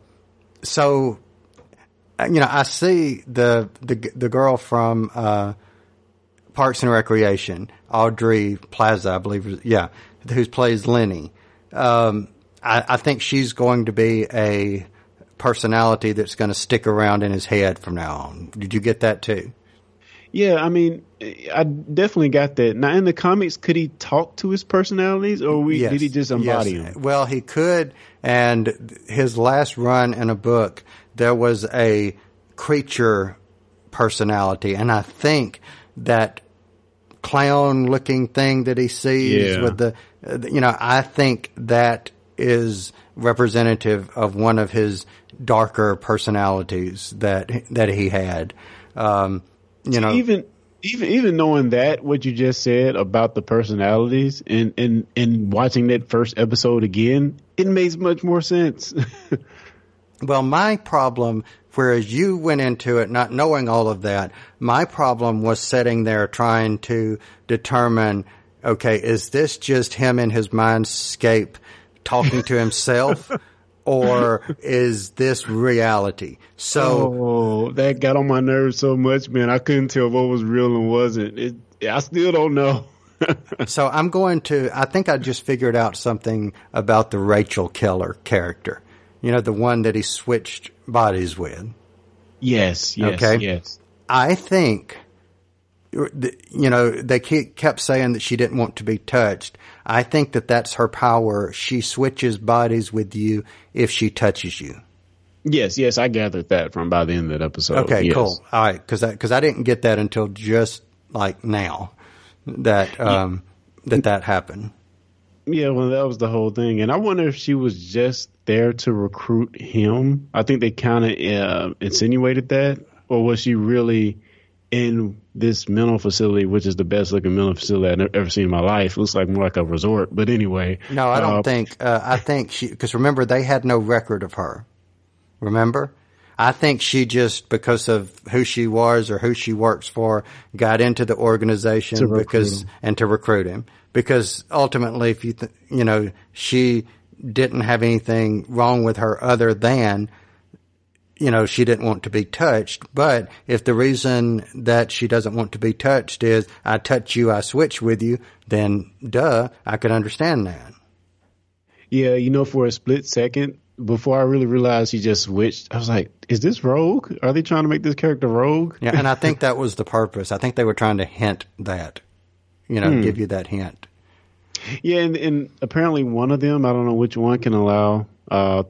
so, you know, I see the the the girl from uh, Parks and Recreation, Aubrey Plaza, I believe. Yeah, who plays Lenny. Um, I, I think she's going to be a personality that's going to stick around in his head from now on. Did you get that too? yeah, I mean, I definitely got that. Now, in the comics, could he talk to his personalities, or we, Yes. did he just embody Yes. them? Well, he could, and his last run in a book, there was a creature personality, and I think that clown-looking thing that he sees Yeah. with the, uh, you know, I think that is representative of one of his darker personalities that that he had. Um, you know, even even even knowing that what you just said about the personalities and and and watching that first episode again, it makes much more sense. Well, my problem, whereas you went into it not knowing all of that, my problem was sitting there trying to determine, okay, is this just him in his mindscape talking to himself? Or is this reality? So, oh, that got on my nerves so much, man. I couldn't tell what was real and wasn't. It, I still don't know. so I'm going to, I think I just figured out something about the Rachel Keller character. You know, the one that he switched bodies with. yes, yes, Okay. yes. I think, you know, they kept saying that she didn't want to be touched. I think that that's her power. She switches bodies with you if she touches you. Yes, yes, I gathered that from by the end of that episode. Okay, Yes. cool. All right, because because I, didn't get that until just like now that um that that happened. Yeah, well, that was the whole thing, and I wonder if she was just there to recruit him. I think they kind of uh, insinuated that, or was she really in this mental facility, which is the best looking mental facility I've ever seen in my life? looks like more like a resort, but anyway. No, I don't uh, think. Uh, I think she because remember they had no record of her. Remember, I think she just because of who she was or who she works for got into the organization because him. and to recruit him because ultimately, if you th- you know she didn't have anything wrong with her other than you know, she didn't want to be touched. But if the reason that she doesn't want to be touched is I touch you, I switch with you, then duh, I could understand that. Yeah, you know, for a split second before I really realized he just switched, I was like, "Is this Rogue? Are they trying to make this character Rogue?" Yeah, and I think that was the purpose. I think they were trying to hint that, you know, hmm. give you that hint. Yeah, and, and apparently one of them, I don't know which one, can allow uh,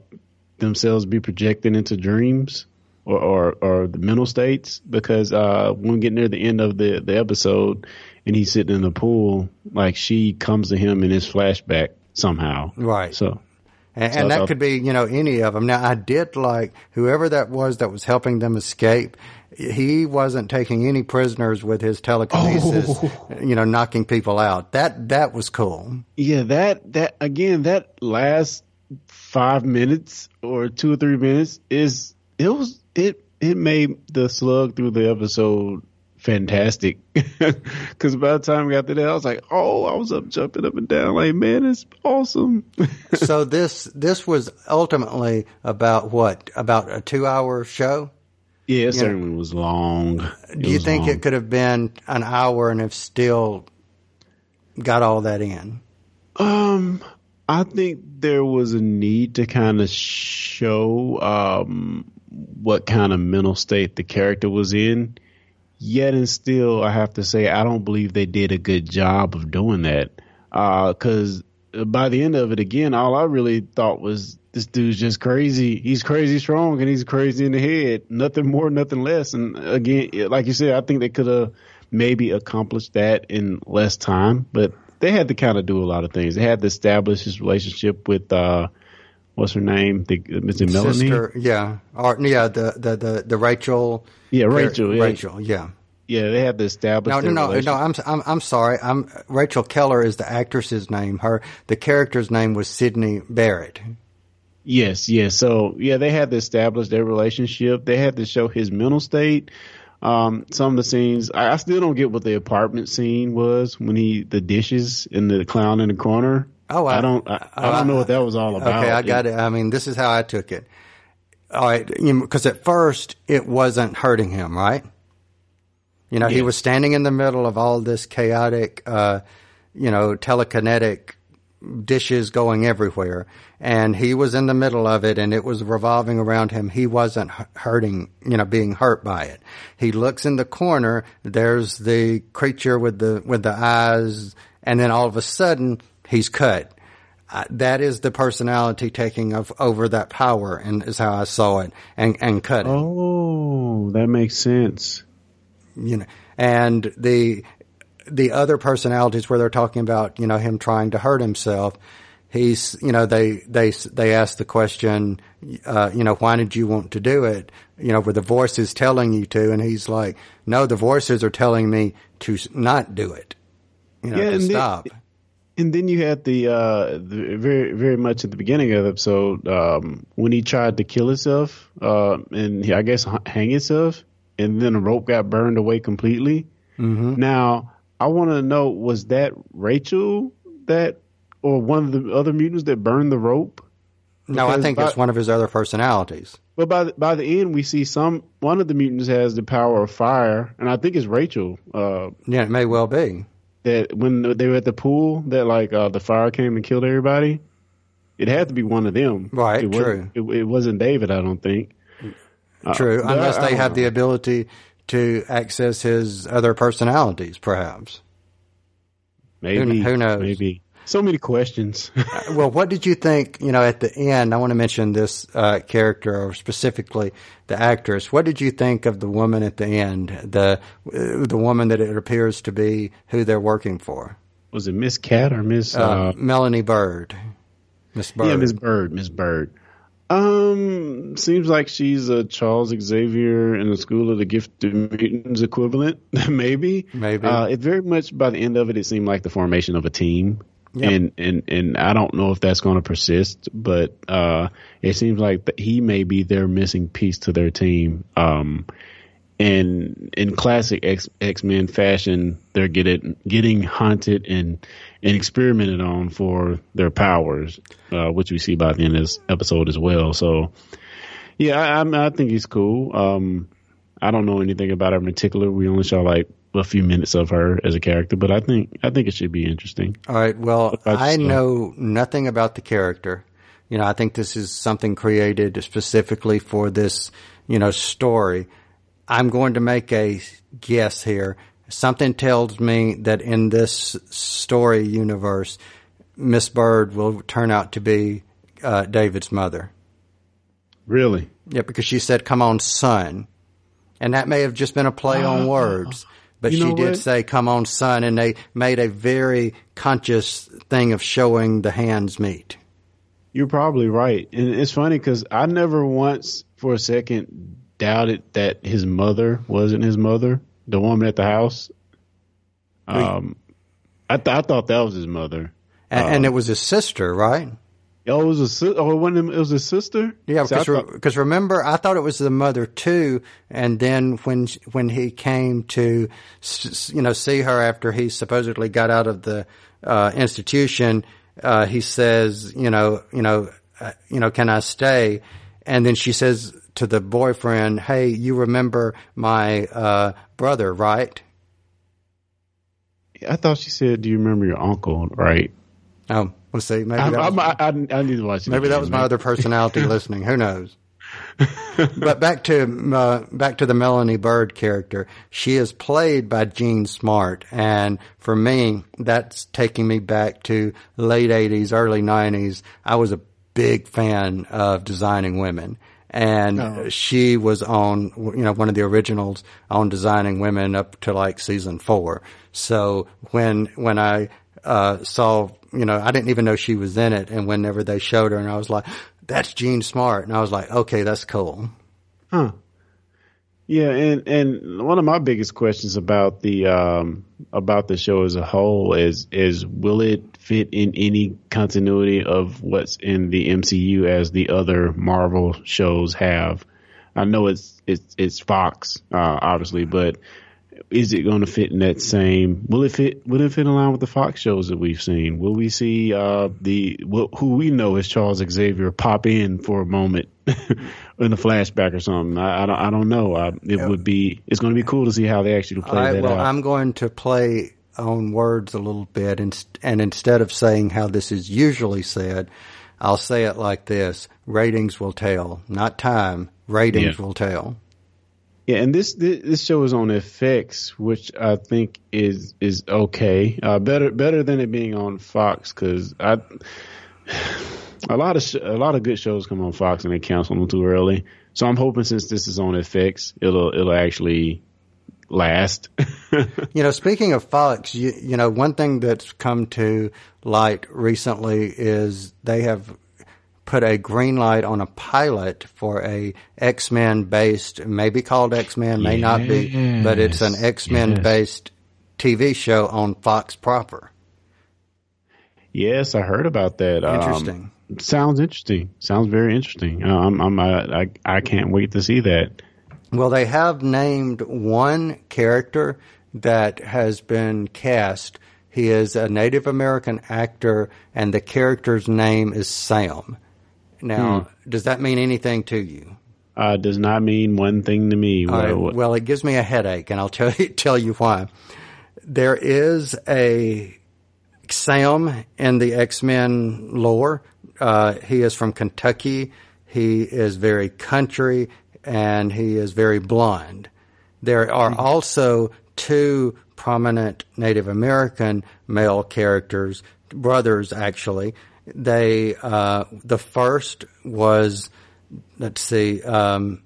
themselves be projected into dreams or, or, or the mental states because uh, when we get near the end of the, the episode and he's sitting in the pool, like she comes to him in his flashback somehow. Right. So, And, and that could be, you know, any of them. Now, I did like whoever that was that was helping them escape. He wasn't taking any prisoners with his telekinesis, oh. you know, knocking people out. That that was cool. yeah, that, that, again, that last five minutes or two or three minutes is, it was, it, it made the slug through the episode fantastic. Cause by the time we got to that, I was like, oh, I was up jumping up and down like, man, it's awesome. so this this was ultimately about what? About a two hour show. Yeah, it know, certainly was long. It Do you think long. it could have been an hour and have still got all that in? Um, I think there was a need to kind of show um what kind of mental state the character was in. Yet and still, I have to say, I don't believe they did a good job of doing that. Because by the end of it, again, all I really thought was this dude's just crazy. He's crazy strong and he's crazy in the head. Nothing more, nothing less. And again, like you said, I think they could have maybe accomplished that in less time, but they had to kind of do a lot of things. They had to establish his relationship with, uh, what's her name? The, Mr. Melanie? Sister, yeah, or yeah, the the the, the Rachel. Yeah, Rachel. Yeah. Rachel, yeah. Yeah, they had to establish. No, no, no, no. I'm, I'm, I'm sorry. I'm Rachel Keller is the actress's name. Her, the character's name was Sydney Barrett. Yes, yes. So yeah, they had to establish their relationship. They had to show his mental state. Um, some of the scenes, I, I still don't get what the apartment scene was when he the dishes and the clown in the corner. Oh, I- I, don't, I, I don't know what that was all about. Okay, I got it. I mean, this is how I took it. All right, because at first it wasn't hurting him, right? You know, he was standing in the middle of all this chaotic, uh, you know, telekinetic dishes going everywhere, and he was in the middle of it, and it was revolving around him. He wasn't hurting, you know, being hurt by it. He looks in the corner. There's the creature with the with the eyes, and then all of a sudden he's cut. Uh, that is the personality taking of, over that power, and is how I saw it, and and cut it. Oh, that makes sense. you know, and the the other personalities where they're talking about you know him trying to hurt himself. He's you know they they they ask the question, uh, you know, why did you want to do it? You know, where the voice is telling you to, and he's like, no, the voices are telling me to not do it. You know, Yeah, to stop. And then you had the, uh, the very, very much at the beginning of the episode, um, when he tried to kill himself, uh, and he, I guess hang himself, and then the rope got burned away completely. Mm-hmm. Now, I want to know, was that Rachel that, or one of the other mutants that burned the rope? no, I think by- it's one of his other personalities. But by the, by the end, we see some one of the mutants has the power of fire, and I think it's Rachel. Uh, Yeah, it may well be. that when they were at the pool, that like uh, the fire came and killed everybody. It had to be one of them, Right, It wasn't, it, it wasn't David, I don't think. True, but unless I- I they have the ability to access his other personalities, perhaps. Maybe who knows? Maybe so many questions. well, what did you think? You know, at the end, I want to mention this uh, character, or specifically the actress. What did you think of the woman at the end, the uh, the woman that it appears to be who they're working for, Was it Miss Cat or Miss? Uh, uh, Melanie Bird, Miss Bird? yeah, Miss Bird. Miss Bird. Um, seems like she's a Charles Xavier in the School of the Gifted Mutants equivalent. Maybe. Maybe. Uh, it very much by the end of it, it seemed like the formation of a team. Yep. And, and, and I don't know if that's going to persist, but, uh, it seems like he may be their missing piece to their team. Um, and in classic X X Men fashion, they're getting getting hunted and and experimented on for their powers, uh, which we see by the end of this episode as well. So, yeah, I, I, I think he's cool. Um, I don't know anything about her in particular. We only saw like a few minutes of her as a character, but I think I think it should be interesting. All right. Well, I know nothing about the character. You know, I think this is something created specifically for this, you know, story. I'm going to make a guess here. Something tells me that in this story universe, Miss Bird will turn out to be uh, David's mother. Really? Yeah, because she said, "Come on, son," and that may have just been a play on words. But she did what? say, "Come on, son," and they made a very conscious thing of showing the hands meet. You're probably right. And it's funny because I never once for a second doubted that his mother wasn't his mother, the woman at the house. Um, I, th- I thought that was his mother. And, and it was his sister, right? Oh, it was a oh, it wasn't. It was his sister. Yeah, because because remember, I thought it was the mother too, and then when when he came to you know see her after he supposedly got out of the uh, institution, uh, he says, you know, you know, uh, you know, can I stay? And then she says to the boyfriend, "Hey, you remember my uh, brother, right?" I thought she said, "Do you remember your uncle?" Right? Oh, we'll see. Maybe I, that was, I, I, I need to watch. maybe that was my other personality listening. Who knows? but back to uh, back to the Melanie Bird character. She is played by Jean Smart, and for me, that's taking me back to late '80s, early '90s. I was a big fan of designing women, and she was on you know one of the originals on designing women up to like season four. So when when I uh, saw you know I didn't even know she was in it, and whenever they showed her, and I was like. That's Jean Smart, and I was like, "Okay, that's cool." Yeah, and and one of my biggest questions about the um about the show as a whole is is will it fit in any continuity of what's in the MCU as the other Marvel shows have? I know it's it's it's Fox, uh, obviously, but is it going to fit in that same? Will it fit? Will it fit in line with the Fox shows that we've seen? Will we see uh, the wh- who we know as Charles Xavier pop in for a moment in a flashback or something? I, I don't. I don't know. I, it would be. It's going to be cool to see how they actually play right, that well, out. I'm going to play on words a little bit, and, and instead of saying how this is usually said, I'll say it like this: ratings will tell, not time. Ratings Yeah. will tell. Yeah, and this, this this show is on FX, which I think is is okay. Uh, better better than it being on Fox because I a lot of sh- a lot of good shows come on Fox and they cancel them too early. So I'm hoping since this is on FX, it'll it'll actually last. You know, speaking of Fox, you, you know, one thing that's come to light recently is they have put a green light on a pilot for a X-Men based, maybe called X-Men, may not be, but it's an X-Men based TV show on Fox proper. yes, I heard about that. Um, Interesting. sounds interesting. Sounds very interesting. I'm, I'm I, I I can't wait to see that. Well, they have named one character that has been cast. He is a Native American actor, and the character's name is Sam. Now, does that mean anything to you? Uh, does not mean one thing to me. Right, well, it gives me a headache, and I'll tell you, tell you why. There is a Sam in the X Men lore. Uh, he is from Kentucky. He is very country, and he is very blonde. There are also two prominent Native American male characters, brothers actually. They uh, the first was let's see, um,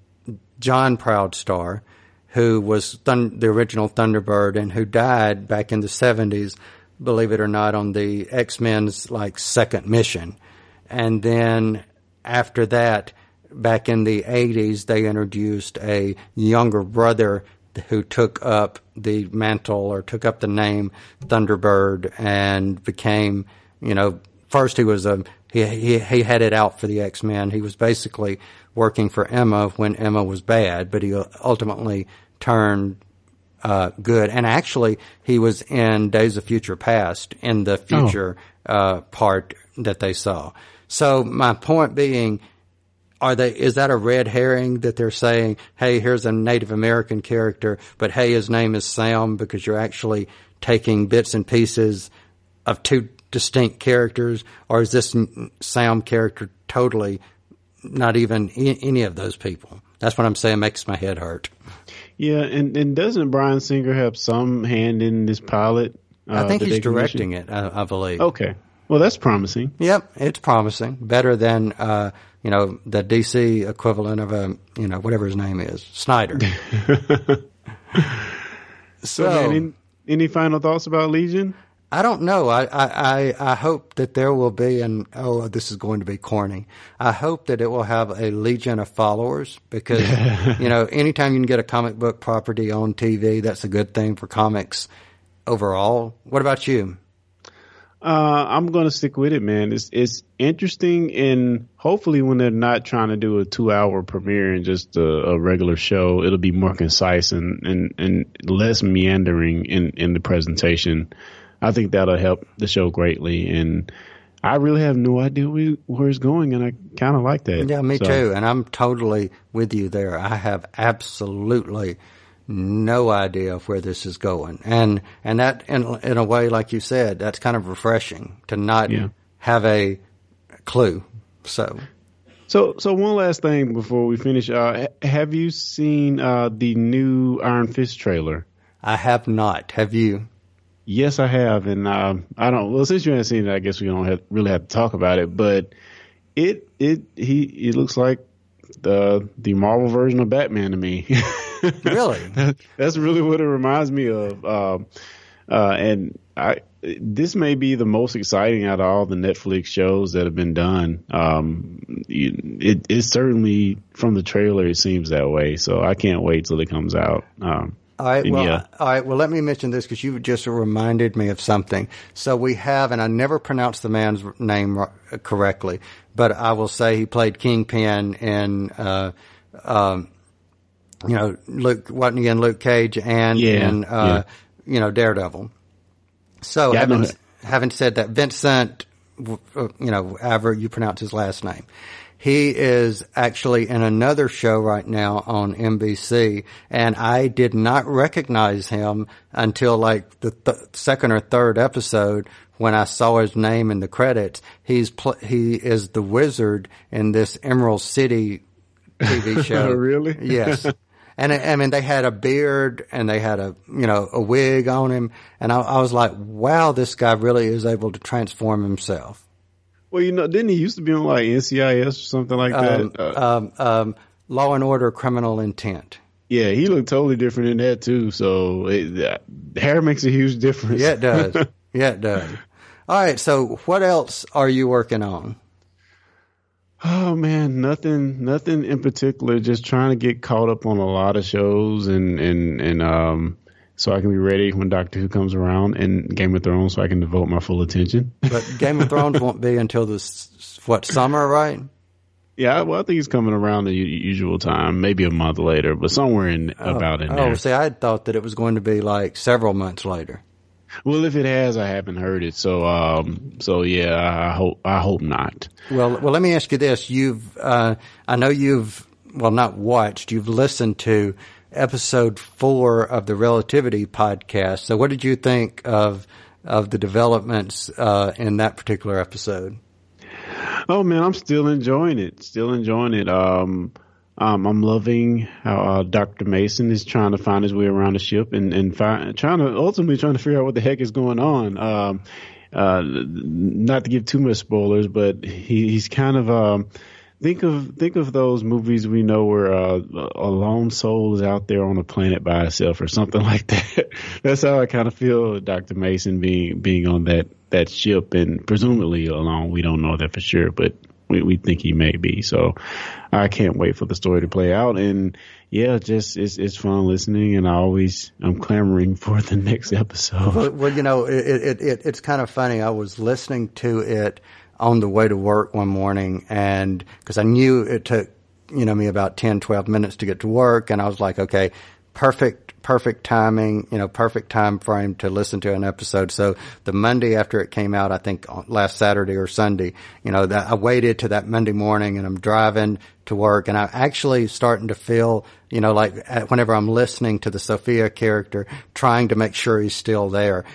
John Proudstar, who was thun- the original Thunderbird and who died back in the seventies, believe it or not, on the X Men's like second mission, and then after that, back in the eighties, they introduced a younger brother who took up the mantle or took up the name Thunderbird and became, you know, first he was a he he, he headed out for the X Men. He was basically working for Emma when Emma was bad, but he ultimately turned uh, good. And actually, he was in Days of Future Past in the future uh, part that they saw. So my point being, are they? Is that a red herring that they're saying? Hey, here's a Native American character, but hey, his name is Sam because you're actually taking bits and pieces of two distinct characters, or is this Sam character totally not even any of those people? That's what I'm saying. Makes my head hurt. Yeah, and, and doesn't Bryan Singer have some hand in this pilot? I uh, think he's directing it. I, I believe. Okay, well that's promising. Yep, it's promising. Better than uh, you know the DC equivalent of a you know whatever his name is, Snyder. So, man, any, any final thoughts about Legion? I don't know. I, I, I, hope that there will be, and oh, this is going to be corny. I hope that it will have a legion of followers because, you know, anytime you can get a comic book property on TV, that's a good thing for comics overall. What about you? Uh, I'm gonna stick with it, man. It's it's interesting, and hopefully, when they're not trying to do a two hour premiere and just a, a regular show, it'll be more concise and and and less meandering in in the presentation. I think that'll help the show greatly, and I really have no idea where, it's going, and I kind of like that. Yeah, me So, too. And I'm totally with you there. I have absolutely no idea of where this is going. And, and that in, in a way, like you said, that's kind of refreshing to not Yeah. have a clue. So So, so one last thing before we finish. Uh, have you seen uh, the new Iron Fist trailer? I have not. Have you? Yes, I have, and um, I don't. Well, since you haven't seen it, I guess we don't have, really have to talk about it. But it it he it looks like the the Marvel version of Batman to me. Really? That's really what it reminds me of. Um, uh, and I this may be the most exciting out of all the Netflix shows that have been done. Um, it it certainly from the trailer it seems that way. So I can't wait till it comes out. Um, All right. Well, yeah. all right. Well, let me mention this because you just reminded me of something. So we have, and I never pronounced the man's name correctly, but I will say he played Kingpin in, uh, um, you know, Luke, wasn't he in Luke Cage and Yeah, in, uh, you know, Daredevil. So Yeah, having, having said that, Vincent, uh, you know, however you pronounce his last name, he is actually in another show right now on NBC, and I did not recognize him until like the th- second or third episode when I saw his name in the credits. He's pl- he is the wizard in this Emerald City TV show. Oh, really? Yes. And I I mean, they had a beard and they had a, you know, a wig on him. And I, I was like, wow, this guy really is able to transform himself. Well, you know, didn't he used to be on like NCIS or something like that? Um, Uh, um, um, Law and Order Criminal Intent. yeah, he looked totally different in that too. So it, uh, hair makes a huge difference. Yeah, it does. yeah, it does. All right. So what else are you working on? Oh man, nothing, nothing in particular. Just trying to get caught up on a lot of shows and and and um, so I can be ready when Doctor Who comes around and Game of Thrones, so I can devote my full attention. But Game of Thrones won't be until this, what, summer, right? yeah, well, I think he's coming around the usual time, maybe a month later, but somewhere in about in Oh, there. see, I had thought that it was going to be like several months later. Well, if it has, I haven't heard it. So um, so yeah, I hope I hope not. Well, well, let me ask you this: You've, uh, I know you've, well, not watched, you've listened to episode four of the Relativity podcast. So, what did you think of of the developments uh, in that particular episode? Oh man, I'm still enjoying it. Still enjoying it. Um, um, I'm loving how uh, Dr. Mason is trying to find his way around the ship and and trying to ultimately trying to figure out what the heck is going on. Um, uh, not to give too much spoilers, but he, he's kind of um, think of think of those movies we know where uh, a lone soul is out there on a planet by itself or something like that. That's how I kind of feel Dr. Mason being being on that that ship and presumably alone. We don't know that for sure, but we, we think he may be. So I can't wait for the story to play out. And yeah, just it's it's fun listening, and I always I'm clamoring for the next episode. Well, well you know, it, it, it, it's kind of funny. I was listening to it on the way to work one morning and because I knew it took, you know, me about 10, 12 minutes to get to work. And I was like, okay, perfect, perfect timing, you know, perfect time frame to listen to an episode. So the Monday after it came out, I think last Saturday or Sunday, you know, that I waited to that Monday morning and I'm driving to work and I'm actually starting to feel, you know, like uh, whenever I'm listening to the Sophia character, trying to make sure he's still there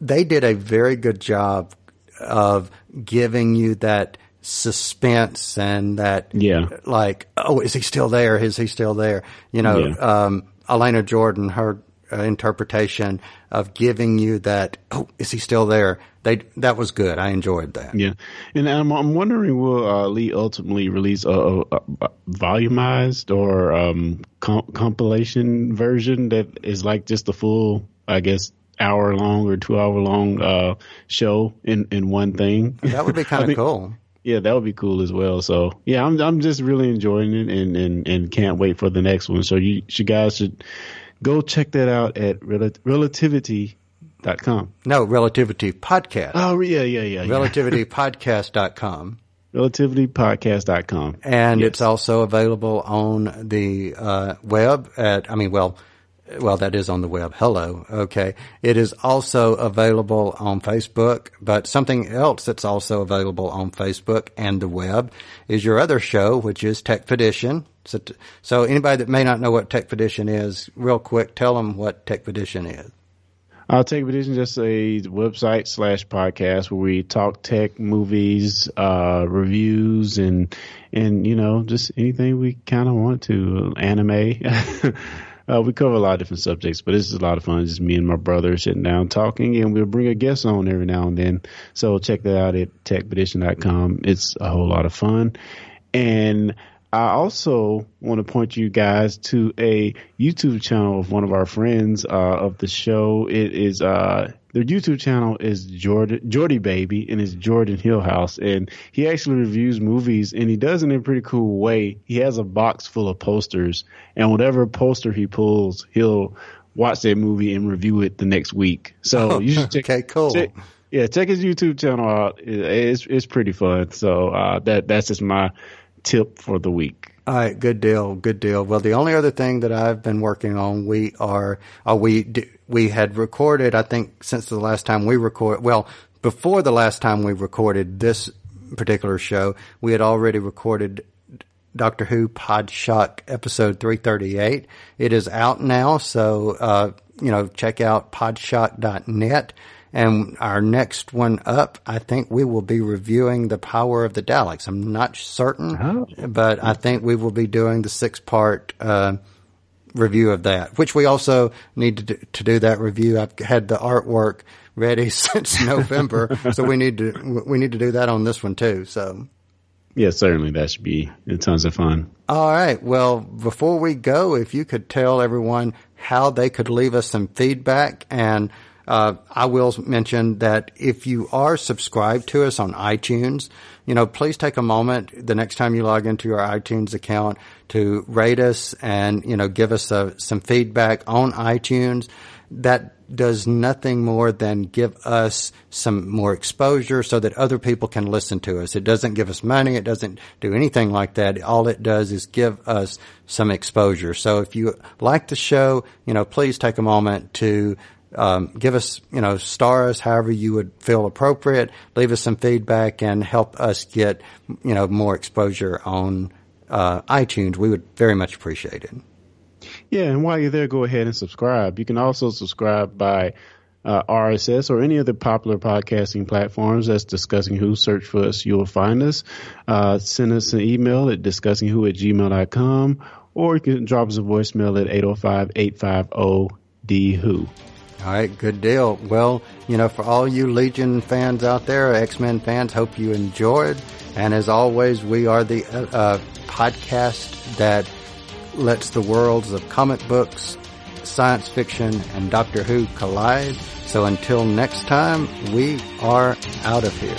they did a very good job of giving you that suspense and that Yeah. like oh is he still there? Is he still there? You know Yeah. um Elena Jordan her uh, interpretation of giving you that oh is he still there? They that was good. I enjoyed that. Yeah, and I'm, I'm wondering will uh, Lee ultimately release a, a, a volumized or um, com- compilation version that is like just the full, I guess, hour long or two hour long uh, show in in one thing. that would be kind of cool Yeah, that would be cool as well. So yeah, I'm I'm just really enjoying it and and, and can't wait for the next one. So you, you guys should go check that out at rel- relativity.com. no relativity podcast Oh yeah, yeah, yeah. yeah. relativitypodcast.com relativitypodcast.com. and Yes. it's also available on the uh, web at I mean well well, that is on the web. Hello. Okay. It is also available on Facebook, but something else that's also available on Facebook and the web is your other show, which is Techpedition. So, so anybody that may not know what Techpedition is, real quick, tell them what Techpedition is. Uh, Techpedition is just a website slash podcast where we talk tech, movies, uh, reviews, and and you know just anything we kind of want to. Anime. Uh, we cover a lot of different subjects, but this is a lot of fun. Just me and my brother sitting down talking, and we'll bring a guest on every now and then. So check that out at techpedition.com. It's a whole lot of fun. And I also want to point you guys to a YouTube channel of one of our friends uh, of the show. It is uh, their YouTube channel is Jordan Jordy Baby and it's Jordan Hillhouse, and he actually reviews movies and he does it in a pretty cool way. He has a box full of posters, and whatever poster he pulls, he'll watch that movie and review it the next week. So oh, you should check. okay, cool. Check, yeah, check his YouTube channel out. It's it's pretty fun. So uh, that that's just my tip for the week. All right, good deal, good deal. Well, the only other thing that I've been working on, we are, uh, we we had recorded, I think, since the last time we record. Well, before the last time we recorded this particular show, we had already recorded Doctor Who Podshock episode 338. It is out now, so, uh, you know, check out podshock.net. And our next one up, I think we will be reviewing The Power of the Daleks. I'm not certain, oh. but I think we will be doing the six part, uh, review of that, which we also need to do, to do that review. I've had the artwork ready since November, so we need to, we need to do that on this one too. So. Yeah, certainly that should be tons of fun. All right. Well, before we go, if you could tell everyone how they could leave us some feedback and uh, I will mention that if you are subscribed to us on iTunes, you know, please take a moment the next time you log into your iTunes account to rate us and, you know, give us a, uh, some feedback on iTunes. That does nothing more than give us some more exposure so that other people can listen to us. It doesn't give us money. It doesn't do anything like that. All it does is give us some exposure. So if you like the show, you know, please take a moment to um, give us, you know, star us however you would feel appropriate. Leave us some feedback and help us get, you know, more exposure on uh, iTunes. We would very much appreciate it. Yeah, and while you're there, go ahead and subscribe. You can also subscribe by uh, RSS or any other popular podcasting platforms that's discussing who. Search for us, you'll find us. Uh, send us an email at discussingwho at gmail.com or you can drop us a voicemail at 805 850 D-WHO. All right, good deal. Well, you know, for all you Legion fans out there, X Men fans, hope you enjoyed. And as always, we are the uh, uh, podcast that lets the worlds of comic books, science fiction, and Doctor Who collide. So until next time, we are out of here.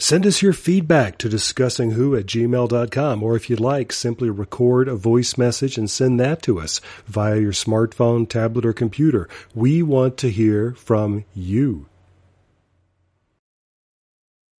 Send us your feedback to discussingwho at gmail.com, or if you'd like, simply record a voice message and send that to us via your smartphone, tablet, or computer. We want to hear from you.